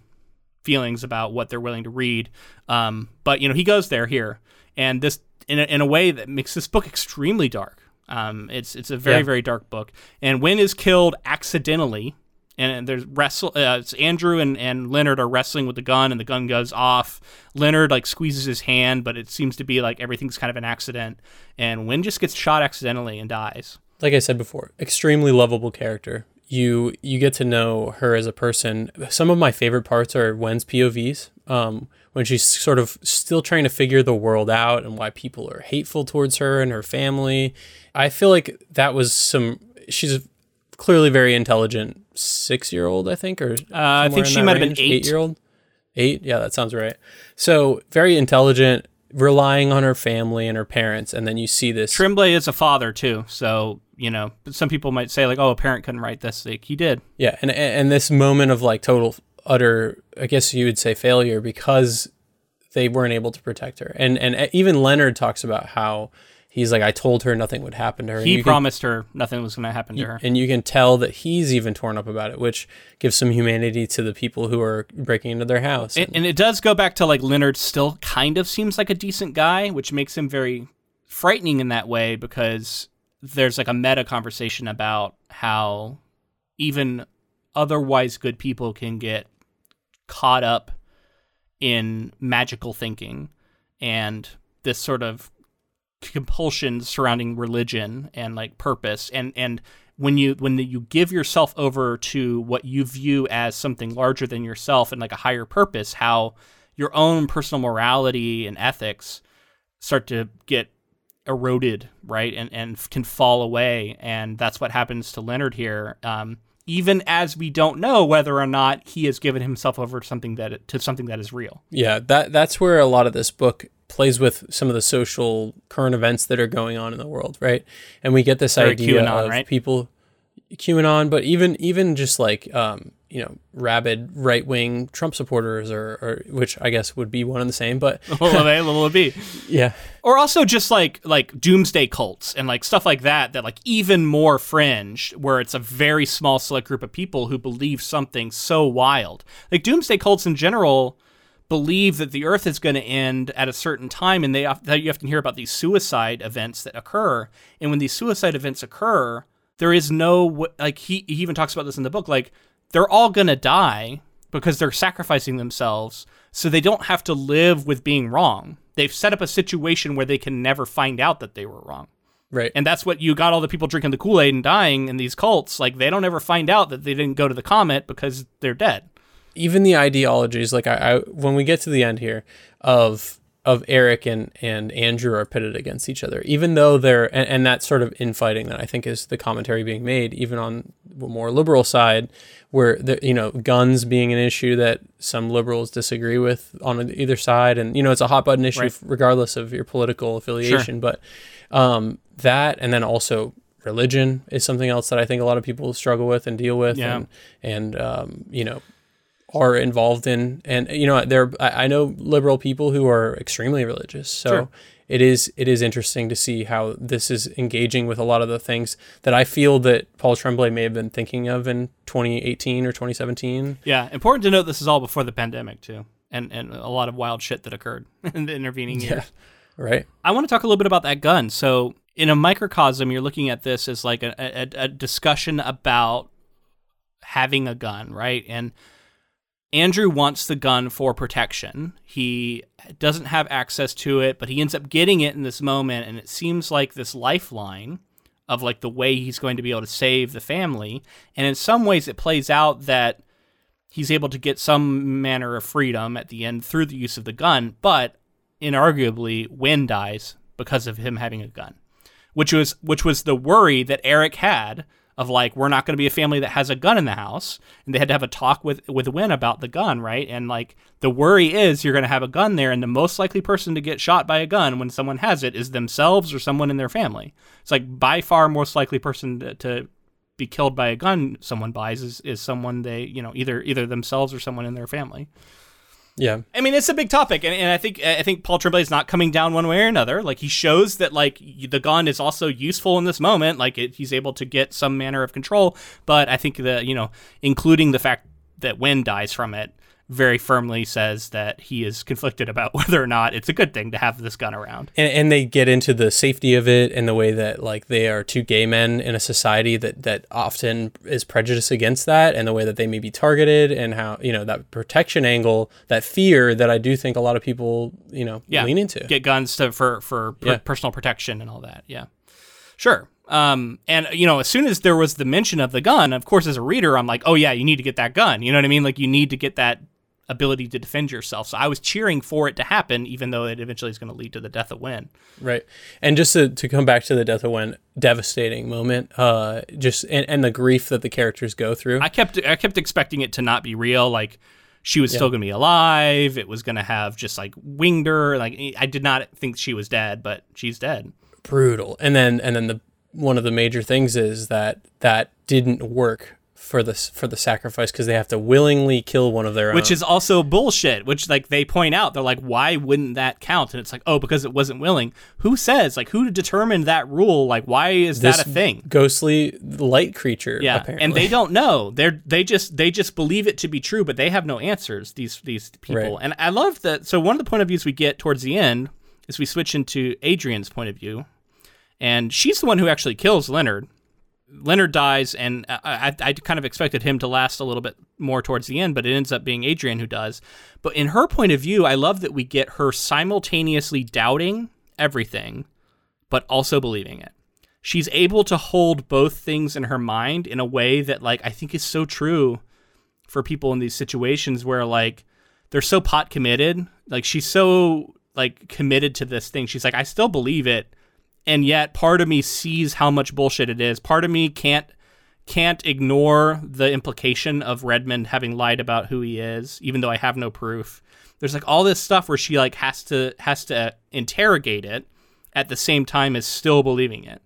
feelings about what they're willing to read. Um, but you know, he goes there here, and this in a, in a way that makes this book extremely dark. Um, it's it's a very yeah. very dark book, and Wen is killed accidentally and there's wrestle. Uh, it's Andrew and, and Leonard are wrestling with the gun, and the gun goes off. Leonard like squeezes his hand, but it seems to be like everything's kind of an accident. And Wen just gets shot accidentally and dies. Like I said before, extremely lovable character. You you get to know her as a person. Some of my favorite parts are Wen's POVs. Um, when she's sort of still trying to figure the world out and why people are hateful towards her and her family. I feel like that was some. She's clearly very intelligent six year old, I think, or uh, I think she might range. have been eight. Eight year old. Eight, yeah, that sounds right. So very intelligent, relying on her family and her parents, and then you see this. Tremblay is a father too, so you know some people might say like, oh, a parent couldn't write this. Like he did. Yeah, and and this moment of like total utter, I guess you would say failure because they weren't able to protect her, and and even Leonard talks about how he's like, I told her nothing would happen to her. He promised can, her nothing was going to happen to her. And you can tell that he's even torn up about it, which gives some humanity to the people who are breaking into their house. And, and it does go back to like Leonard still kind of seems like a decent guy, which makes him very frightening in that way because there's like a meta conversation about how even otherwise good people can get caught up in magical thinking and this sort of compulsion surrounding religion and like purpose. And and when you when you give yourself over to what you view as something larger than yourself and like a higher purpose how your own personal morality and ethics start to get eroded right and and can fall away. And that's what happens to Leonard here. Um, even as we don't know whether or not he has given himself over to something that to something that is real. Yeah, that that's where a lot of this book plays with some of the social current events that are going on in the world, right? And we get this Very idea QAnon, of right? people QAnon, but even even just like um, you know rabid right wing Trump supporters, or, or which I guess would be one and the same. But well, they will be. yeah, or also just like like doomsday cults and like stuff like that that like even more fringe where it's a very small select group of people who believe something so wild like doomsday cults in general believe that the earth is going to end at a certain time and they you often hear about these suicide events that occur and when these suicide events occur there is no like he, he even talks about this in the book like they're all going to die because they're sacrificing themselves so they don't have to live with being wrong. They've set up a situation where they can never find out that they were wrong. Right. And that's what you got all the people drinking the Kool Aid and dying in these cults. Like, they don't ever find out that they didn't go to the comet because they're dead. Even the ideologies, like I, I when we get to the end here of of Eric and, and Andrew are pitted against each other, even though they're, and, and that sort of infighting that I think is the commentary being made, even on the more liberal side, where the, you know, guns being an issue that some liberals disagree with on either side. And, you know, it's a hot button issue right. regardless of your political affiliation. Sure. But um, that, and then also religion is something else that I think a lot of people struggle with and deal with. Yeah. And, and um, you know, are involved in and you know there I, know liberal people who are extremely religious. So sure. it is it is interesting to see how this is engaging with a lot of the things that I feel that Paul Tremblay may have been thinking of in 2018 or 2017 yeah important to note this is all before the pandemic too and and a lot of wild shit that occurred in the intervening years. Yeah, right. I want to talk a little bit about that gun. So in a microcosm you're looking at this as like a, a, a discussion about having a gun right? And Andrew wants the gun for protection. He doesn't have access to it, but he ends up getting it in this moment, and it seems like this lifeline of like the way he's going to be able to save the family. And in some ways, it plays out that he's able to get some manner of freedom at the end through the use of the gun, but inarguably, Wen dies because of him having a gun, which was which was the worry that Eric had of like we're not going to be a family that has a gun in the house. And they had to have a talk with with Wen about the gun right? And like the worry is you're going to have a gun there and the most likely person to get shot by a gun when someone has it is themselves or someone in their family. It's like by far most likely person to, to be killed by a gun someone buys is, is someone they you know either either themselves or someone in their family yeah, I mean it's a big topic, and, and I think I think Paul Tremblay is not coming down one way or another. Like he shows that like the gun is also useful in this moment. Like it, he's able to get some manner of control, but I think that you know, including the fact that Wen dies from it, very firmly says that he is conflicted about whether or not it's a good thing to have this gun around. And, and, they get into the safety of it and the way that like they are two gay men in a society that that often is prejudiced against that and the way that they may be targeted and how you know that protection angle, that fear that I do think a lot of people you know yeah. lean into. Get guns to for for per- yeah. personal protection and all that. Yeah, sure. Um, and you know, as soon as there was the mention of the gun, of course, as a reader, I'm like, oh yeah, you need to get that gun. You know what I mean? Like you need to get that ability to defend yourself. So I was cheering for it to happen, even though it eventually is going to lead to the death of Wen. Right. And just to, to come back to the death of Wen, devastating moment. Uh, just and, and the grief that the characters go through. I kept I kept expecting it to not be real. Like she was yeah. still going to be alive. It was going to have just like winged her. Like I did not think she was dead, but she's dead. Brutal. And then and then the one of the major things is that that didn't work for the for the sacrifice because they have to willingly kill one of their which own. is also bullshit which like they point out. They're like why wouldn't that count? And it's like oh because it wasn't willing. Who says like who determined that rule? Like why is this that a thing? ghostly light creature yeah apparently. and they don't know. They're they just they just believe it to be true but they have no answers these these people. Right. and i love that so one of the point of views we get towards the end is we switch into Adriane's point of view. And she's the one who actually kills leonard Leonard dies, and I, I, kind of expected him to last a little bit more towards the end, but it ends up being Adriane who does. But in her point of view, I love that we get her simultaneously doubting everything, but also believing it. She's able to hold both things in her mind in a way that, like, I think is so true for people in these situations where, like, they're so pot committed. Like, she's so, like, committed to this thing. She's like, I still believe it and yet part of me sees how much bullshit it is. Part of me can't can't ignore the implication of Redmond having lied about who he is, even though I have no proof. There's like all this stuff where she like has to has to interrogate it at the same time as still believing it.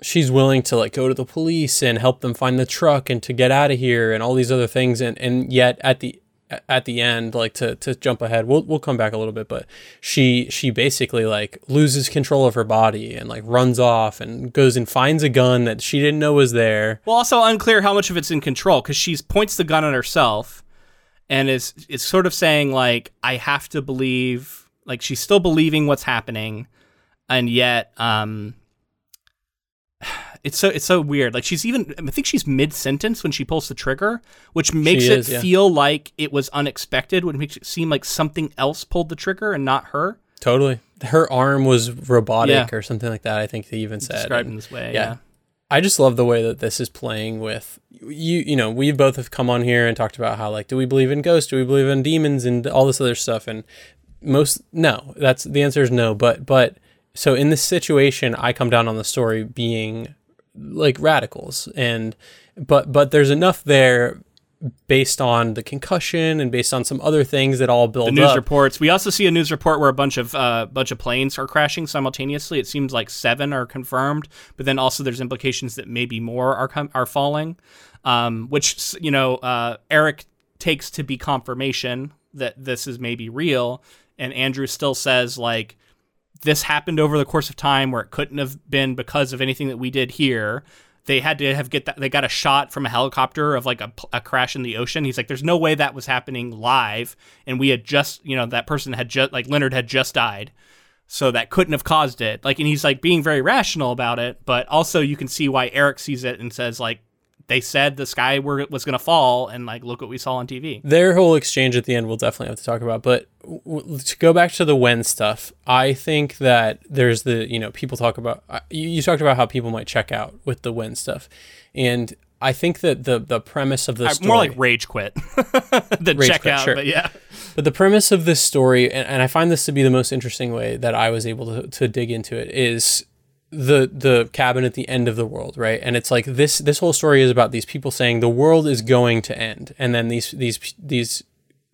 she's willing to like go to the police and help them find the truck and to get out of here and all these other things and and yet at the at the end like to to jump ahead we'll we'll come back a little bit but she she basically like loses control of her body and like runs off and goes and finds a gun that she didn't know was there. Well also unclear how much of it's in control cuz she points the gun at herself and is is sort of saying like I have to believe like she's still believing what's happening and yet um it's so it's so weird. Like she's even I think she's mid sentence when she pulls the trigger, which makes it yeah. feel like it was unexpected, which makes it seem like something else pulled the trigger and not her. Totally. Her arm was robotic yeah. or something like that, I think they even said. Described in this way, yeah. yeah. I just love the way that this is playing with you you know, we both have come on here and talked about how like do we believe in ghosts, do we believe in demons and all this other stuff and most no. That's the answer is no, but but so in this situation I come down on the story being like radicals and but but there's enough there based on the concussion and based on some other things that all build the news up. reports. We also see a news report where a bunch of uh, bunch of planes are crashing simultaneously. It seems like seven are confirmed, but then also there's implications that maybe more are com- are falling, um, which you know uh, Eric takes to be confirmation that this is maybe real, and Andrew still says like this happened over the course of time where it couldn't have been because of anything that we did here. They had to have get that. They got a shot from a helicopter of like a, a crash in the ocean. He's like, "There's no way that was happening live." And we had just, you know, that person had just like Leonard had just died, so that couldn't have caused it. Like, and he's like being very rational about it, but also you can see why Eric sees it and says like, they said the sky were, was going to fall, and like, look what we saw on TV. Their whole exchange at the end, we'll definitely have to talk about. But w- to go back to the Wen stuff, I think that there's the you know people talk about uh, you, you talked about how people might check out with the Wen stuff, and I think that the the premise of this more like rage quit than rage check quit, out, sure. but yeah. But the premise of this story, and, and I find this to be the most interesting way that I was able to, to dig into it, is the the cabin at the end of the world, right? And it's like this this whole story is about these people saying the world is going to end, and then these these these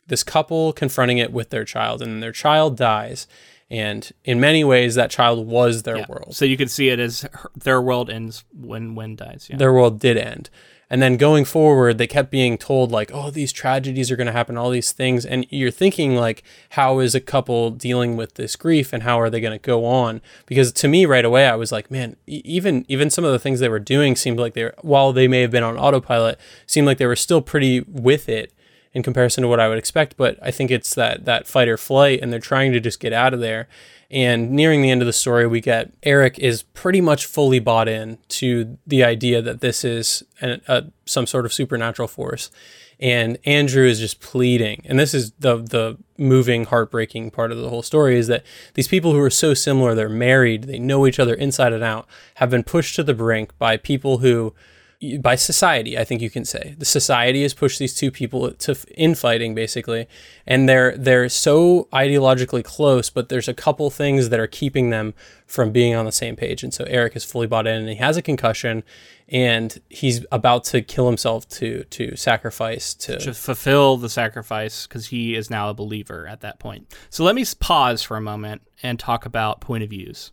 this couple confronting it with their child, and their child dies, and in many ways that child was their yeah. world. So you could see it as her, their world ends when Wen dies. Yeah. Their world did end, and then going forward, they kept being told, like, oh, these tragedies are going to happen, all these things. And you're thinking, like, how is a couple dealing with this grief and how are they going to go on? Because to me, right away, I was like, man, even even some of the things they were doing seemed like they were, while they may have been on autopilot, seemed like they were still pretty with it in comparison to what I would expect. But I think it's that, that fight or flight, and they're trying to just get out of there. And nearing the end of the story, we get Eric is pretty much fully bought in to the idea that this is an, a, some sort of supernatural force. And Andrew is just pleading. And this is the, the moving, heartbreaking part of the whole story is that these people who are so similar, they're married, they know each other inside and out, have been pushed to the brink by people who by society, I think you can say the society has pushed these two people to infighting basically, and they're they're so ideologically close, but there's a couple things that are keeping them from being on the same page. And so Eric is fully bought in, and he has a concussion, and he's about to kill himself to to sacrifice to, to fulfill the sacrifice because he is now a believer at that point. So let me pause for a moment and talk about point of views.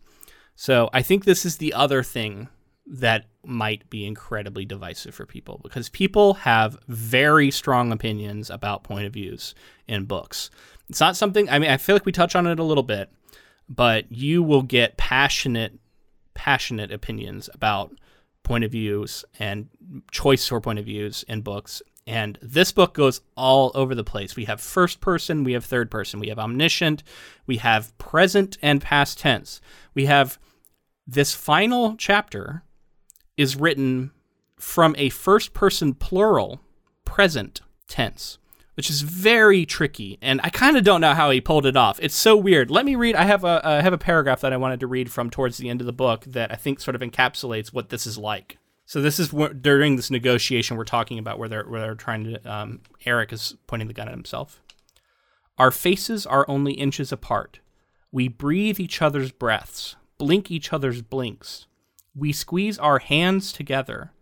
So I think this is the other thing that might be incredibly divisive for people because people have very strong opinions about point of views in books. It's not something, I mean, I feel like we touch on it a little bit, but you will get passionate, passionate opinions about point of views and choice for point of views in books. And this book goes all over the place. We have first person, we have third person, we have omniscient, we have present and past tense. We have this final chapter is written from a first person plural present tense, which is very tricky. And I kind of don't know how he pulled it off. It's so weird. Let me read. I have a I have a paragraph that I wanted to read from towards the end of the book that I think sort of encapsulates what this is like. So this is during this negotiation we're talking about where they're where they're trying to. Um, Eric is pointing the gun at himself. Our faces are only inches apart. We breathe each other's breaths, blink each other's blinks. We squeeze our hands together.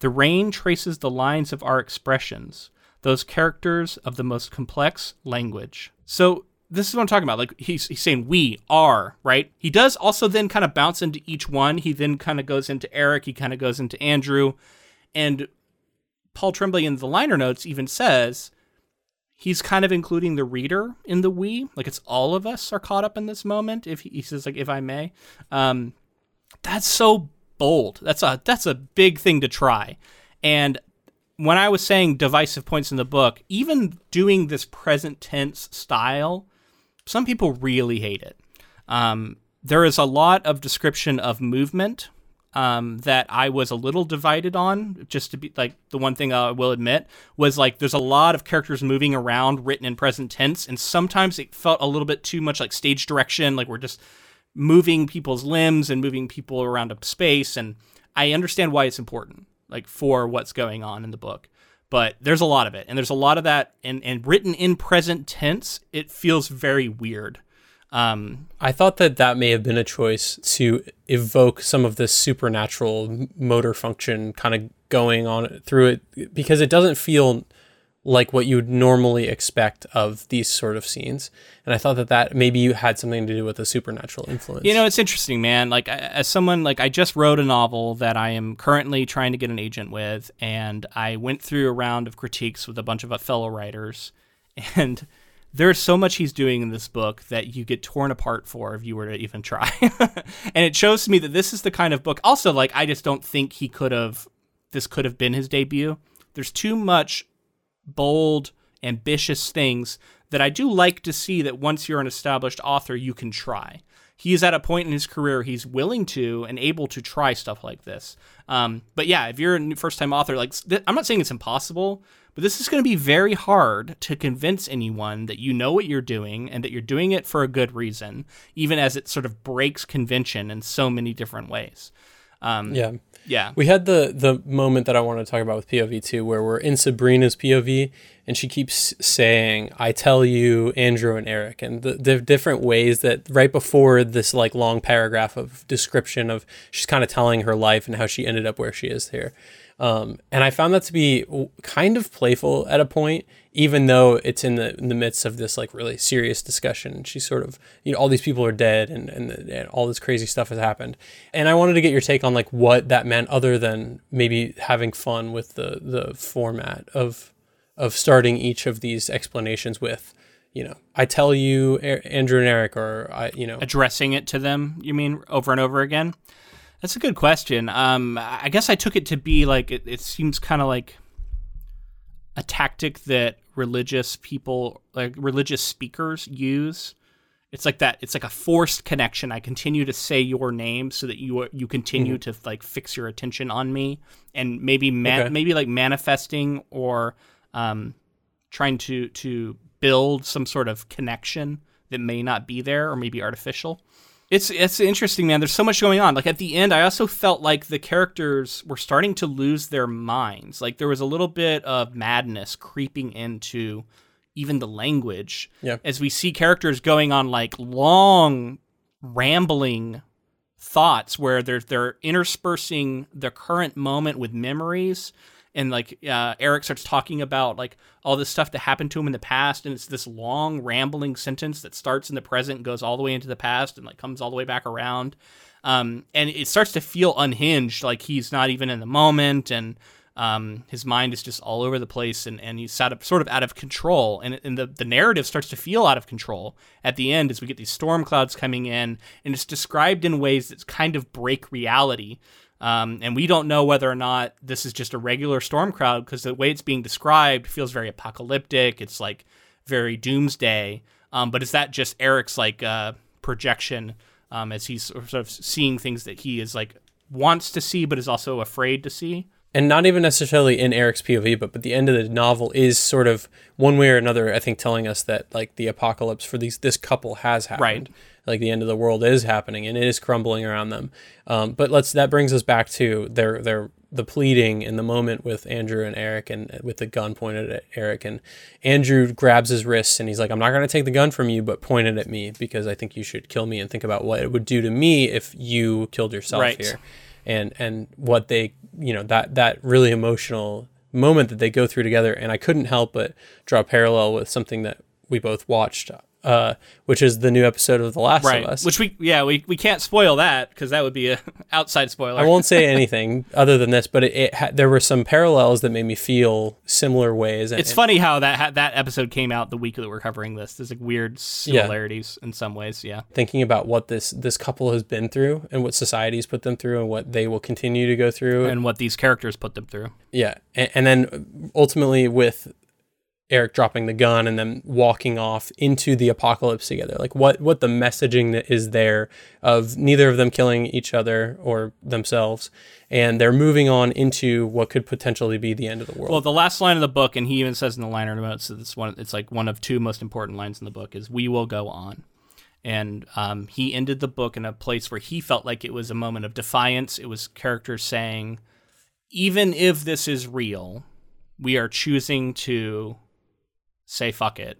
The rain traces the lines of our expressions, those characters of the most complex language. So this is what I'm talking about. Like he's he's saying we are right. He does also then kind of bounce into each one. He then kind of goes into Eric. He kind of goes into Andrew, and Paul Tremblay in the liner notes even says he's kind of including the reader in the we. Like it's all of us are caught up in this moment. If he, he says like if I may, um, that's so bold. That's a that's a big thing to try, and when I was saying divisive points in the book, even doing this present tense style some people really hate it. Um, there is a lot of description of movement um, that I was a little divided on. Just to be like the one thing I will admit was like there's a lot of characters moving around written in present tense, and sometimes it felt a little bit too much like stage direction, like we're just moving people's limbs and moving people around a space. And I understand why it's important, like for what's going on in the book but there's a lot of it and there's a lot of that and, and written in present tense it feels very weird um, i thought that that may have been a choice to evoke some of this supernatural motor function kind of going on through it because it doesn't feel like what you would normally expect of these sort of scenes. And I thought that that maybe you had something to do with a supernatural influence. You know, it's interesting, man. Like as someone like I just wrote a novel that I am currently trying to get an agent with and I went through a round of critiques with a bunch of fellow writers and there's so much he's doing in this book that you get torn apart for if you were to even try. and it shows to me that this is the kind of book also like I just don't think he could have this could have been his debut. There's too much bold, ambitious things that I do like to see that once you're an established author, you can try. He is at a point in his career he's willing to and able to try stuff like this. Um, but yeah, if you're a first time author, like th- I'm not saying it's impossible, but this is going to be very hard to convince anyone that you know what you're doing and that you're doing it for a good reason, even as it sort of breaks convention in so many different ways. Um, yeah. Yeah. We had the the moment that I want to talk about with POV too, where we're in Sabrina's POV and she keeps saying, I tell you, Andrew and Eric, and the, the different ways that right before this like long paragraph of description of she's kind of telling her life and how she ended up where she is here. Um, and I found that to be kind of playful at a point, even though it's in the in the midst of this like really serious discussion. She's sort of you know all these people are dead and, and and all this crazy stuff has happened. And I wanted to get your take on like what that meant, other than maybe having fun with the the format of of starting each of these explanations with you know, I tell you, Andrew and Eric, or I, you know, addressing it to them. You mean over and over again? That's a good question. Um, I guess I took it to be like it, it seems kind of like a tactic that religious people, like religious speakers, use. It's like that. It's like a forced connection. I continue to say your name so that you you continue mm-hmm. to like fix your attention on me, and maybe man, okay. maybe like manifesting or um, trying to to build some sort of connection that may not be there or maybe artificial it's it's interesting, man. There's so much going on. Like at the end, I also felt like the characters were starting to lose their minds. Like there was a little bit of madness creeping into even the language. Yeah. As we see characters going on like long, rambling thoughts where they're they're interspersing the current moment with memories and like uh, Eric starts talking about like all this stuff that happened to him in the past, and it's this long rambling sentence that starts in the present, and goes all the way into the past, and like comes all the way back around. Um, and it starts to feel unhinged, like he's not even in the moment, and um, his mind is just all over the place, and, and he's of, sort of out of control. And, and the, the narrative starts to feel out of control at the end as we get these storm clouds coming in, and it's described in ways that kind of break reality. Um, and we don't know whether or not this is just a regular storm cloud because the way it's being described feels very apocalyptic. It's like very doomsday. Um, but is that just Eric's like uh, projection um, as he's sort of seeing things that he is like wants to see but is also afraid to see? and not even necessarily in Eric's POV, but but the end of the novel is sort of one way or another, I think, telling us that like the apocalypse for these this couple has happened. Right. Like the end of the world is happening and it is crumbling around them. Um, but let's that brings us back to their their the pleading in the moment with Andrew and Eric and with the gun pointed at Eric and Andrew grabs his wrists and he's like, I'm not going to take the gun from you, but point it at me because I think you should kill me and think about what it would do to me if you killed yourself right. here and and what they you know that that really emotional moment that they go through together and i couldn't help but draw a parallel with something that we both watched uh, which is the new episode of The Last right. of Us. Which we yeah we, we can't spoil that because that would be a outside spoiler. I won't say anything other than this, but it, it ha- there were some parallels that made me feel similar ways. And, It's funny how that ha- that episode came out the week that we're covering this. There's like weird similarities in some ways. Yeah. thinking about what this this couple has been through and what society's put them through and what they will continue to go through. And what these characters put them through. yeah, and, and then ultimately with Eric dropping the gun and then walking off into the apocalypse together. Like what what the messaging that is there of neither of them killing each other or themselves, and they're moving on into what could potentially be the end of the world. Well, the last line of the book, and he even says in the liner notes that it's one. It's like one of two most important lines in the book is "We will go on," and um, he ended the book in a place where he felt like it was a moment of defiance. It was characters saying, "Even if this is real, we are choosing to say fuck it."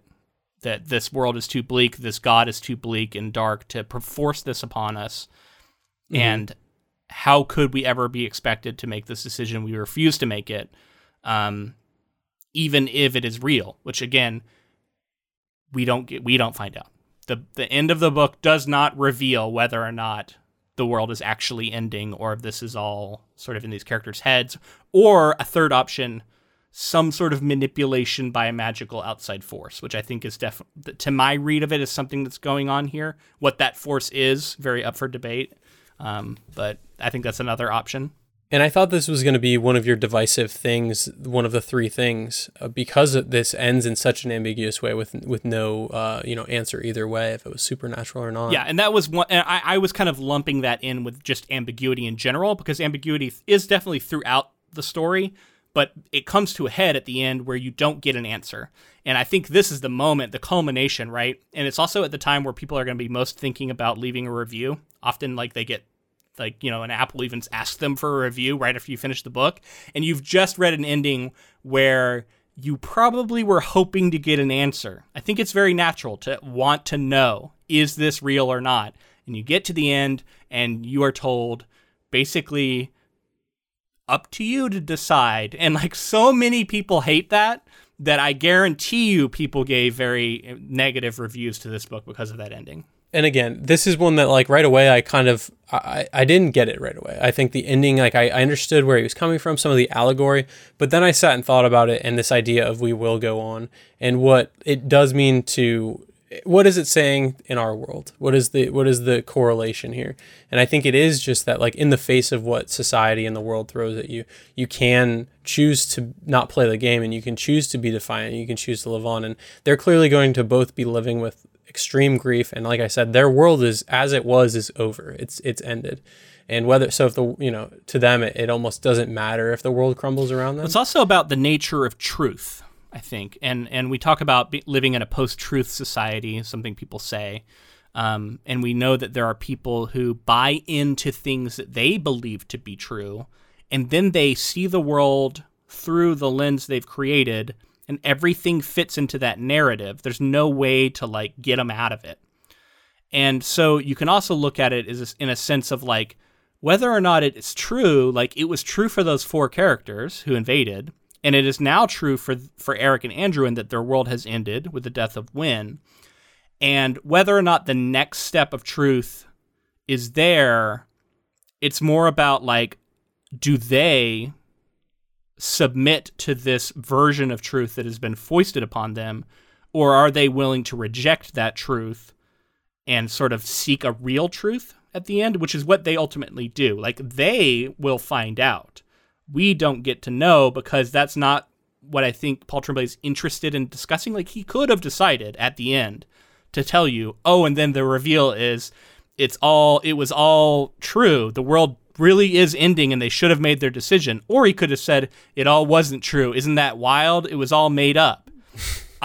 That this world is too bleak, this God is too bleak and dark to per- force this upon us, and how could we ever be expected to make this decision? We refuse to make it, um, even if it is real. Which again, we don't get, we don't find out. the The end of the book does not reveal whether or not the world is actually ending, or if this is all sort of in these characters' heads, or a third option, some sort of manipulation by a magical outside force, which I think is definitely, to my read of it, is something that's going on here. What that force is, very up for debate. Um, but I think that's another option. And I thought this was going to be one of your divisive things, one of the three things, uh, because this ends in such an ambiguous way with with no uh, you know answer either way if it was supernatural or not. Yeah, and that was one. And I, I was kind of lumping that in with just ambiguity in general because ambiguity is definitely throughout the story, but it comes to a head at the end where you don't get an answer. And I think this is the moment, the culmination, right? And it's also at the time where people are going to be most thinking about leaving a review. Often, like they get like you know an apple even asks them for a review right after you finish the book and you've just read an ending where you probably were hoping to get an answer i think it's very natural to want to know is this real or not and you get to the end and you are told basically up to you to decide and like so many people hate that that i guarantee you people gave very eh, negative reviews to this book because of that ending and again, this is one that like right away I kind of I, I didn't get it right away. I think the ending like I, I understood where he was coming from, some of the allegory, but then I sat and thought about it and this idea of we will go on and what it does mean to what is it saying in our world? What is the what is the correlation here? And I think it is just that like in the face of what society and the world throws at you, you can choose to not play the game and you can choose to be defiant, you can choose to live on. And they're clearly going to both be living with extreme grief and like i said their world is as it was is over. It's it's ended. And whether so if the you know to them it, it almost doesn't matter if the world crumbles around them. It's also about the nature of truth i think and and we talk about be, living in a post-truth society something people say um, and we know that there are people who buy into things that they believe to be true and then they see the world through the lens they've created and everything fits into that narrative. There's no way to like get them out of it. And so you can also look at it as in a sense of like whether or not it is true, like it was true for those four characters who invaded, and it is now true for for Eric and Andrew and that their world has ended with the death of Wen. And whether or not the next step of truth is there, it's more about like do they submit to this version of truth that has been foisted upon them, or are they willing to reject that truth and sort of seek a real truth at the end, which is what they ultimately do? Like they will find out. We don't get to know because that's not what I think Paul Tremblay is interested in discussing. Like he could have decided at the end to tell you, oh, and then the reveal is it's all it was all true. The world really is ending and they should have made their decision. Or he could have said, it all wasn't true. Isn't that wild? It was all made up.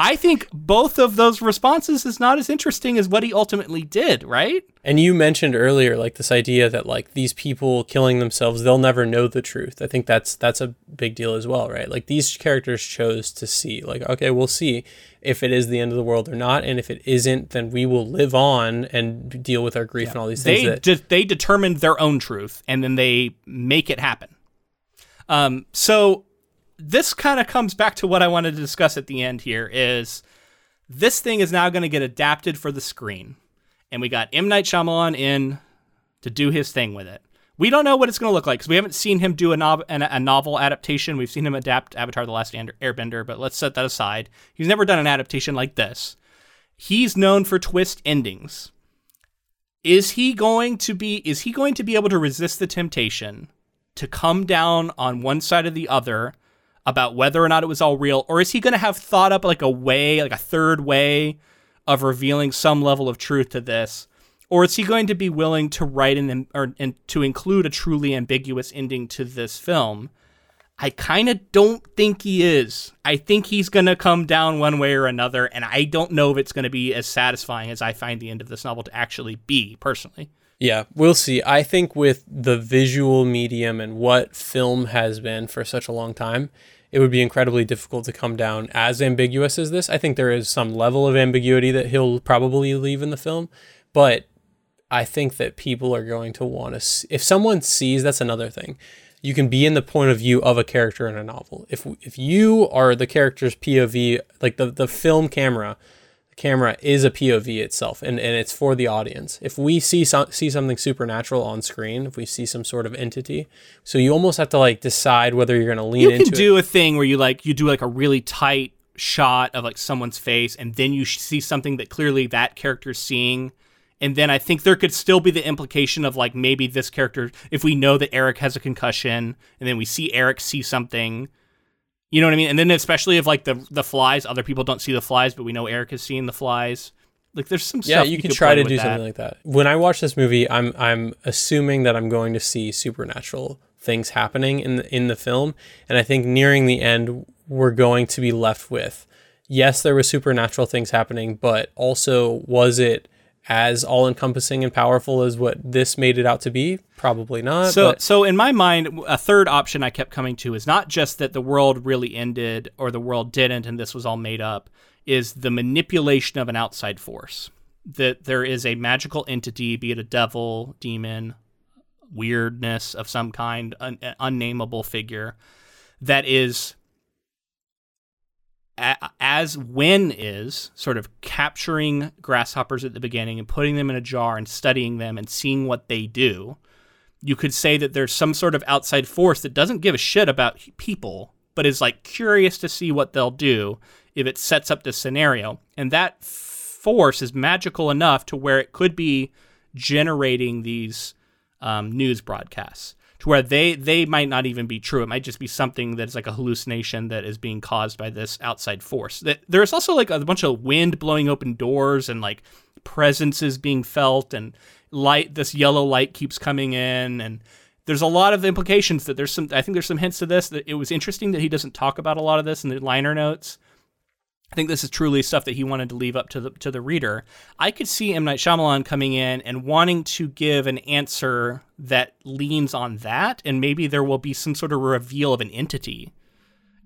I think both of those responses is not as interesting as what he ultimately did, right? And you mentioned earlier like this idea that like these people killing themselves, they'll never know the truth. I think that's that's a big deal as well, right? Like these characters chose to see like okay, we'll see if it is the end of the world or not, and if it isn't, then we will live on and deal with our grief yeah. and all these things. They that- de- they determined their own truth and then they make it happen. Um, so this kind of comes back to what I wanted to discuss at the end here is this thing is now going to get adapted for the screen, and we got M Night Shyamalan in to do his thing with it. We don't know what it's going to look like because we haven't seen him do a, nov- a novel adaptation. We've seen him adapt Avatar: The Last Airbender, but let's set that aside. He's never done an adaptation like this. He's known for twist endings. Is he going to be? Is he going to be able to resist the temptation to come down on one side or the other about whether or not it was all real, or is he going to have thought up like a way, like a third way of revealing some level of truth to this? Or is he going to be willing to write in or and to include a truly ambiguous ending to this film? I kind of don't think he is. I think he's going to come down one way or another, and I don't know if it's going to be as satisfying as I find the end of this novel to actually be, personally. Yeah, we'll see. I think with the visual medium and what film has been for such a long time, it would be incredibly difficult to come down as ambiguous as this. I think there is some level of ambiguity that he'll probably leave in the film, but I think that people are going to want to see, if someone sees that's another thing. You can be in the point of view of a character in a novel. If if you are the character's POV, like the the film camera, camera is a POV itself, and, and it's for the audience. If we see some, see something supernatural on screen, if we see some sort of entity, so you almost have to like decide whether you're going to lean you into. You can do a thing where you like you do like a really tight shot of like someone's face, and then you see something that clearly that character's seeing and then I think there could still be the implication of like maybe this character, if we know that Eric has a concussion, and then we see Eric see something, you know what I mean? And then especially if like the the flies, other people don't see the flies, but we know Eric has seen the flies. Like there's some yeah, you, you can try to do that. something like that. When I watch this movie, I'm I'm assuming that I'm going to see supernatural things happening in the, in the film, and I think nearing the end, we're going to be left with yes, there was supernatural things happening, but also was it as all encompassing and powerful as what this made it out to be? Probably not. So, but. so in my mind, a third option I kept coming to is not just that the world really ended or the world didn't and this was all made up, is the manipulation of an outside force. That there is a magical entity, be it a devil, demon, weirdness of some kind, an unnameable figure, that is as Wen is sort of capturing grasshoppers at the beginning and putting them in a jar and studying them and seeing what they do, you could say that there's some sort of outside force that doesn't give a shit about people, but is like curious to see what they'll do if it sets up this scenario. And that force is magical enough to where it could be generating these um, news broadcasts to where they they might not even be true. It might just be something that's like a hallucination that is being caused by this outside force. That there's also like a bunch of wind blowing open doors and like presences being felt and light. This yellow light keeps coming in and. There's a lot of implications that there's some. I think there's some hints to this. That it was interesting that he doesn't talk about a lot of this in the liner notes. I think this is truly stuff that he wanted to leave up to the to the reader. I could see M Night Shyamalan coming in and wanting to give an answer that leans on that, and maybe there will be some sort of reveal of an entity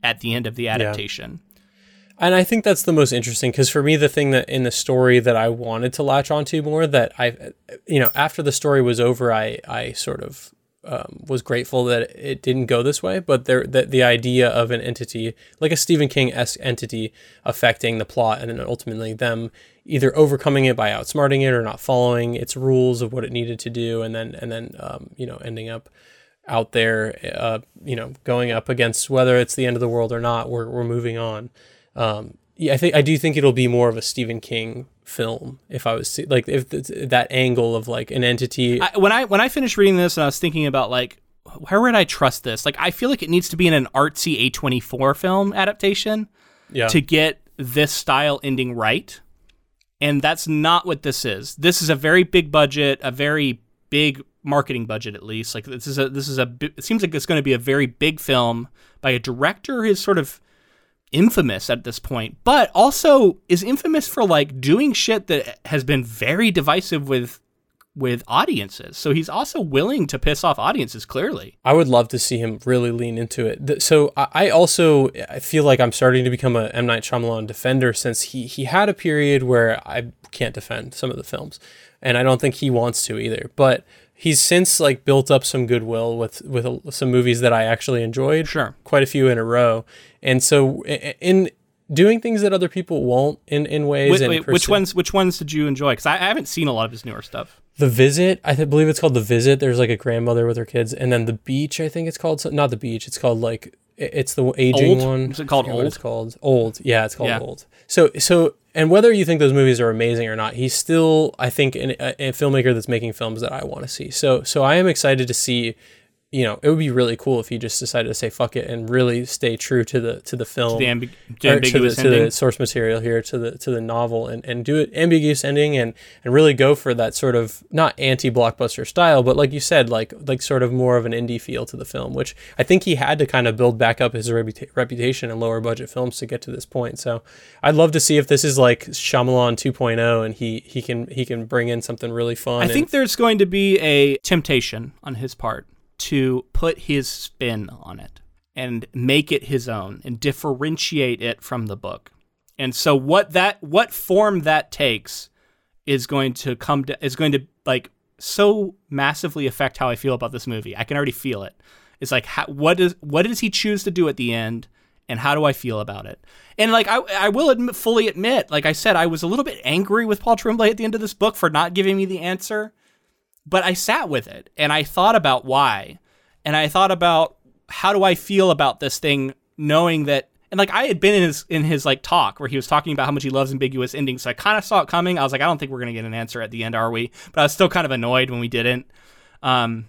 at the end of the adaptation. Yeah. And I think that's the most interesting because for me, the thing that in the story that I wanted to latch onto more that I, you know, after the story was over, I I sort of um, was grateful that it didn't go this way, but there that the idea of an entity like a Stephen King esque entity affecting the plot and then ultimately them either overcoming it by outsmarting it or not following its rules of what it needed to do, and then and then um, you know ending up out there, uh, you know, going up against whether it's the end of the world or not. We're we're moving on. Um, yeah, I think I do think it'll be more of a Stephen King film if I was like if that angle of like an entity. I, when I when I finished reading this and I was thinking about like where would I trust this? Like I feel like it needs to be in an artsy A24 film adaptation yeah. to get this style ending right. And that's not what this is. This is a very big budget, a very big marketing budget at least. Like this is a this is a it seems like it's going to be a very big film by a director who's sort of infamous at this point, but also is infamous for like doing shit that has been very divisive with with audiences. So he's also willing to piss off audiences clearly. I would love to see him really lean into it. So I also I feel like I'm starting to become a M Night Shyamalan defender since he he had a period where I can't defend some of the films and I don't think he wants to either. But he's since like built up some goodwill with with some movies that I actually enjoyed. Sure, quite a few in a row. And so in doing things that other people won't in in ways. Wait, and wait, which ones? Which ones did you enjoy? Because I, I haven't seen a lot of his newer stuff. The Visit, I th- believe it's called The Visit. There's like a grandmother with her kids, and then The Beach. I think it's called so- not The Beach. It's called like it's the aging Old? one. Is it called I forget what Old? It's called Old. Yeah, it's called Yeah. Old. So so and whether you think those movies are amazing or not, he's still I think an, a, a filmmaker that's making films that I want to see. So so I am excited to see. You know, it would be really cool if he just decided to say fuck it and really stay true to the to the film. The, ambi- the or to ambiguous the, to the source material here to the to the novel and, and do it ambiguous ending and and really go for that sort of not anti blockbuster style but like you said like like sort of more of an indie feel to the film which I think he had to kind of build back up his reputa- reputation in lower budget films to get to this point. So I'd love to see if this is like Shyamalan 2.0 and he he can he can bring in something really fun I and- think there's going to be a temptation on his part to put his spin on it and make it his own and differentiate it from the book. And so what that what form that takes is going to come to, is going to like so massively affect how I feel about this movie. I can already feel it. It's like how, what does what does he choose to do at the end and how do I feel about it? And like I I will admit, fully admit, like I said, I was a little bit angry with Paul Tremblay at the end of this book for not giving me the answer, but I sat with it and I thought about why, and I thought about how do I feel about this thing, knowing that. And like I had been in his in his like talk where he was talking about how much he loves ambiguous endings, so I kind of saw it coming. I was like, I don't think we're gonna get an answer at the end, are we? But I was still kind of annoyed when we didn't. Um,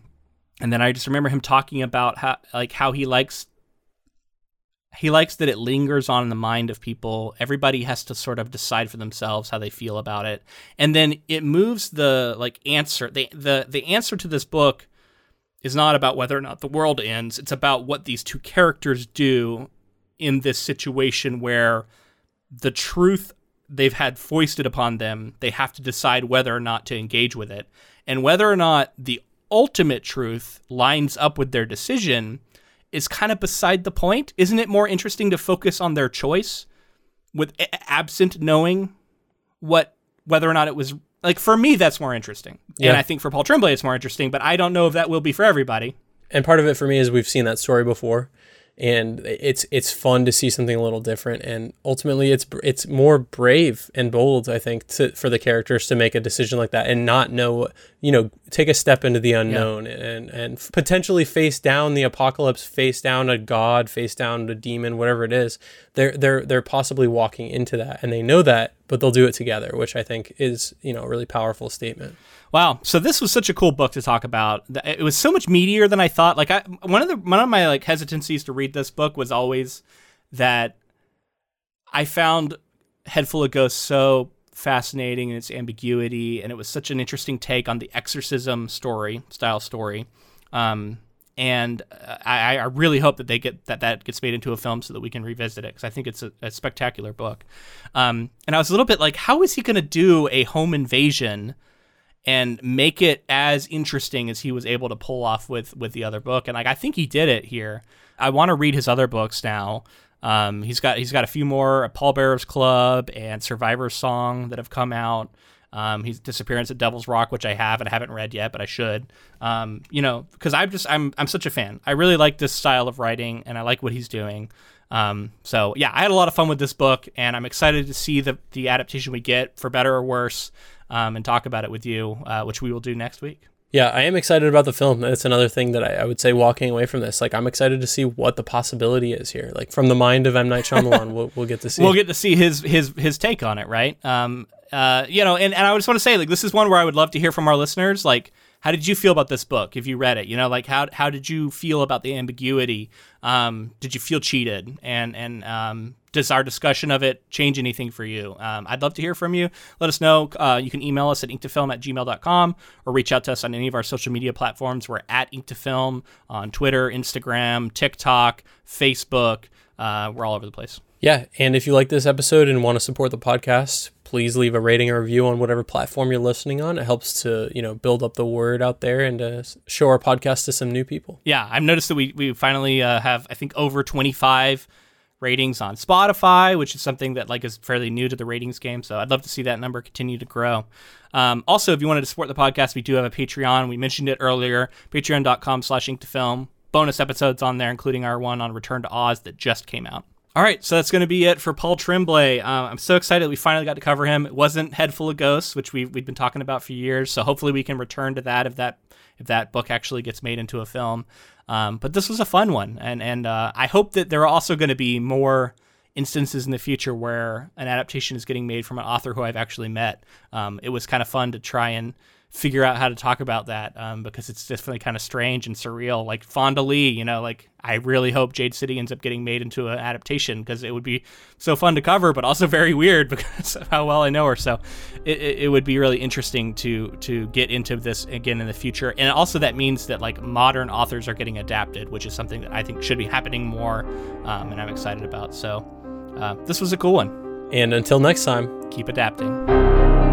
and then I just remember him talking about how like how he likes he likes that it lingers on in the mind of people. Everybody has to sort of decide for themselves how they feel about it. And then it moves the like answer. The the the answer to this book is not about whether or not the world ends. It's about what these two characters do in this situation where the truth they've had foisted upon them, they have to decide whether or not to engage with it. And whether or not the ultimate truth lines up with their decision is kind of beside the point. Isn't it more interesting to focus on their choice with absent knowing what whether or not it was like for me that's more interesting. And I think for Paul Tremblay it's more interesting, but I don't know if that will be for everybody. and part of it for me is we've seen that story before and it's it's fun to see something a little different and ultimately it's it's more brave and bold i think to, for the characters to make a decision like that and not know you know take a step into the unknown and and potentially face down the apocalypse face down a god face down a demon whatever it is they're they're they're possibly walking into that and they know that but they'll do it together which i think is you know a really powerful statement Wow. So this was such a cool book to talk about. It was so much meatier than I thought. Like I, one of the one of my like hesitancies to read this book was always that I found Head Full of Ghosts so fascinating in its ambiguity, and it was such an interesting take on the exorcism story style story. Um, and uh, I, I really hope that they get that that gets made into a film so that we can revisit it because I think it's a, a spectacular book. Um, and I was a little bit like, how is he going to do a home invasion? and make it as interesting as he was able to pull off with with the other book. And like I think he did it here. I want to read his other books now. Um, he's got he's got a few more Pallbearers Club and Survivor's Song that have come out. Um, he's Disappearance at Devil's Rock, which I have and I haven't read yet, but I should. Um, you know, because I'm just I'm I'm such a fan. I really like this style of writing, and I like what he's doing. Um, so yeah, I had a lot of fun with this book, and I'm excited to see the the adaptation we get, for better or worse, um, and talk about it with you, uh, which we will do next week. Yeah, I am excited about the film. That's another thing that I, I would say walking away from this. Like, I'm excited to see what the possibility is here. Like, from the mind of M. Night Shyamalan, we'll, we'll get to see. We'll get to see his his his take on it, right? Um, uh, you know, and, and I just want to say, like, this is one where I would love to hear from our listeners. Like, how did you feel about this book if you read it? You know, like how how did you feel about the ambiguity? Um, did you feel cheated? And and um, does our discussion of it change anything for you? Um, I'd love to hear from you. Let us know. Uh, you can email us at inktofilm at gmail.com or reach out to us on any of our social media platforms. We're at inktofilm on Twitter, Instagram, TikTok, Facebook. Uh, we're all over the place. yeah, and if you like this episode and want to support the podcast, please leave a rating or review on whatever platform you're listening on. It helps to you know build up the word out there and to show our podcast to some new people. Yeah, I've noticed that we we finally uh, have I think over 25 ratings on Spotify, which is something that like is fairly new to the ratings game. So I'd love to see that number continue to grow. Um, also, if you wanted to support the podcast, we do have a Patreon. We mentioned it earlier. Patreon.com slash ink to film. Bonus episodes on there, including our one on Return to Oz that just came out. All right, so that's going to be it for Paul Tremblay. Uh, I'm so excited we finally got to cover him. It wasn't Head Full of Ghosts, which we we've been talking about for years. So hopefully we can return to that if that if that book actually gets made into a film. Um, but this was a fun one, and and uh, I hope that there are also going to be more instances in the future where an adaptation is getting made from an author who I've actually met. Um, it was kind of fun to try and figure out how to talk about that um, because it's definitely kind of strange and surreal. Like Fonda Lee, you know, like I really hope Jade City ends up getting made into an adaptation because it would be so fun to cover, but also very weird because of how well I know her. So it, it would be really interesting to to get into this again in the future. And also that means that like modern authors are getting adapted, which is something that I think should be happening more, um, and I'm excited about. So uh, this was a cool one. And until next time, keep adapting.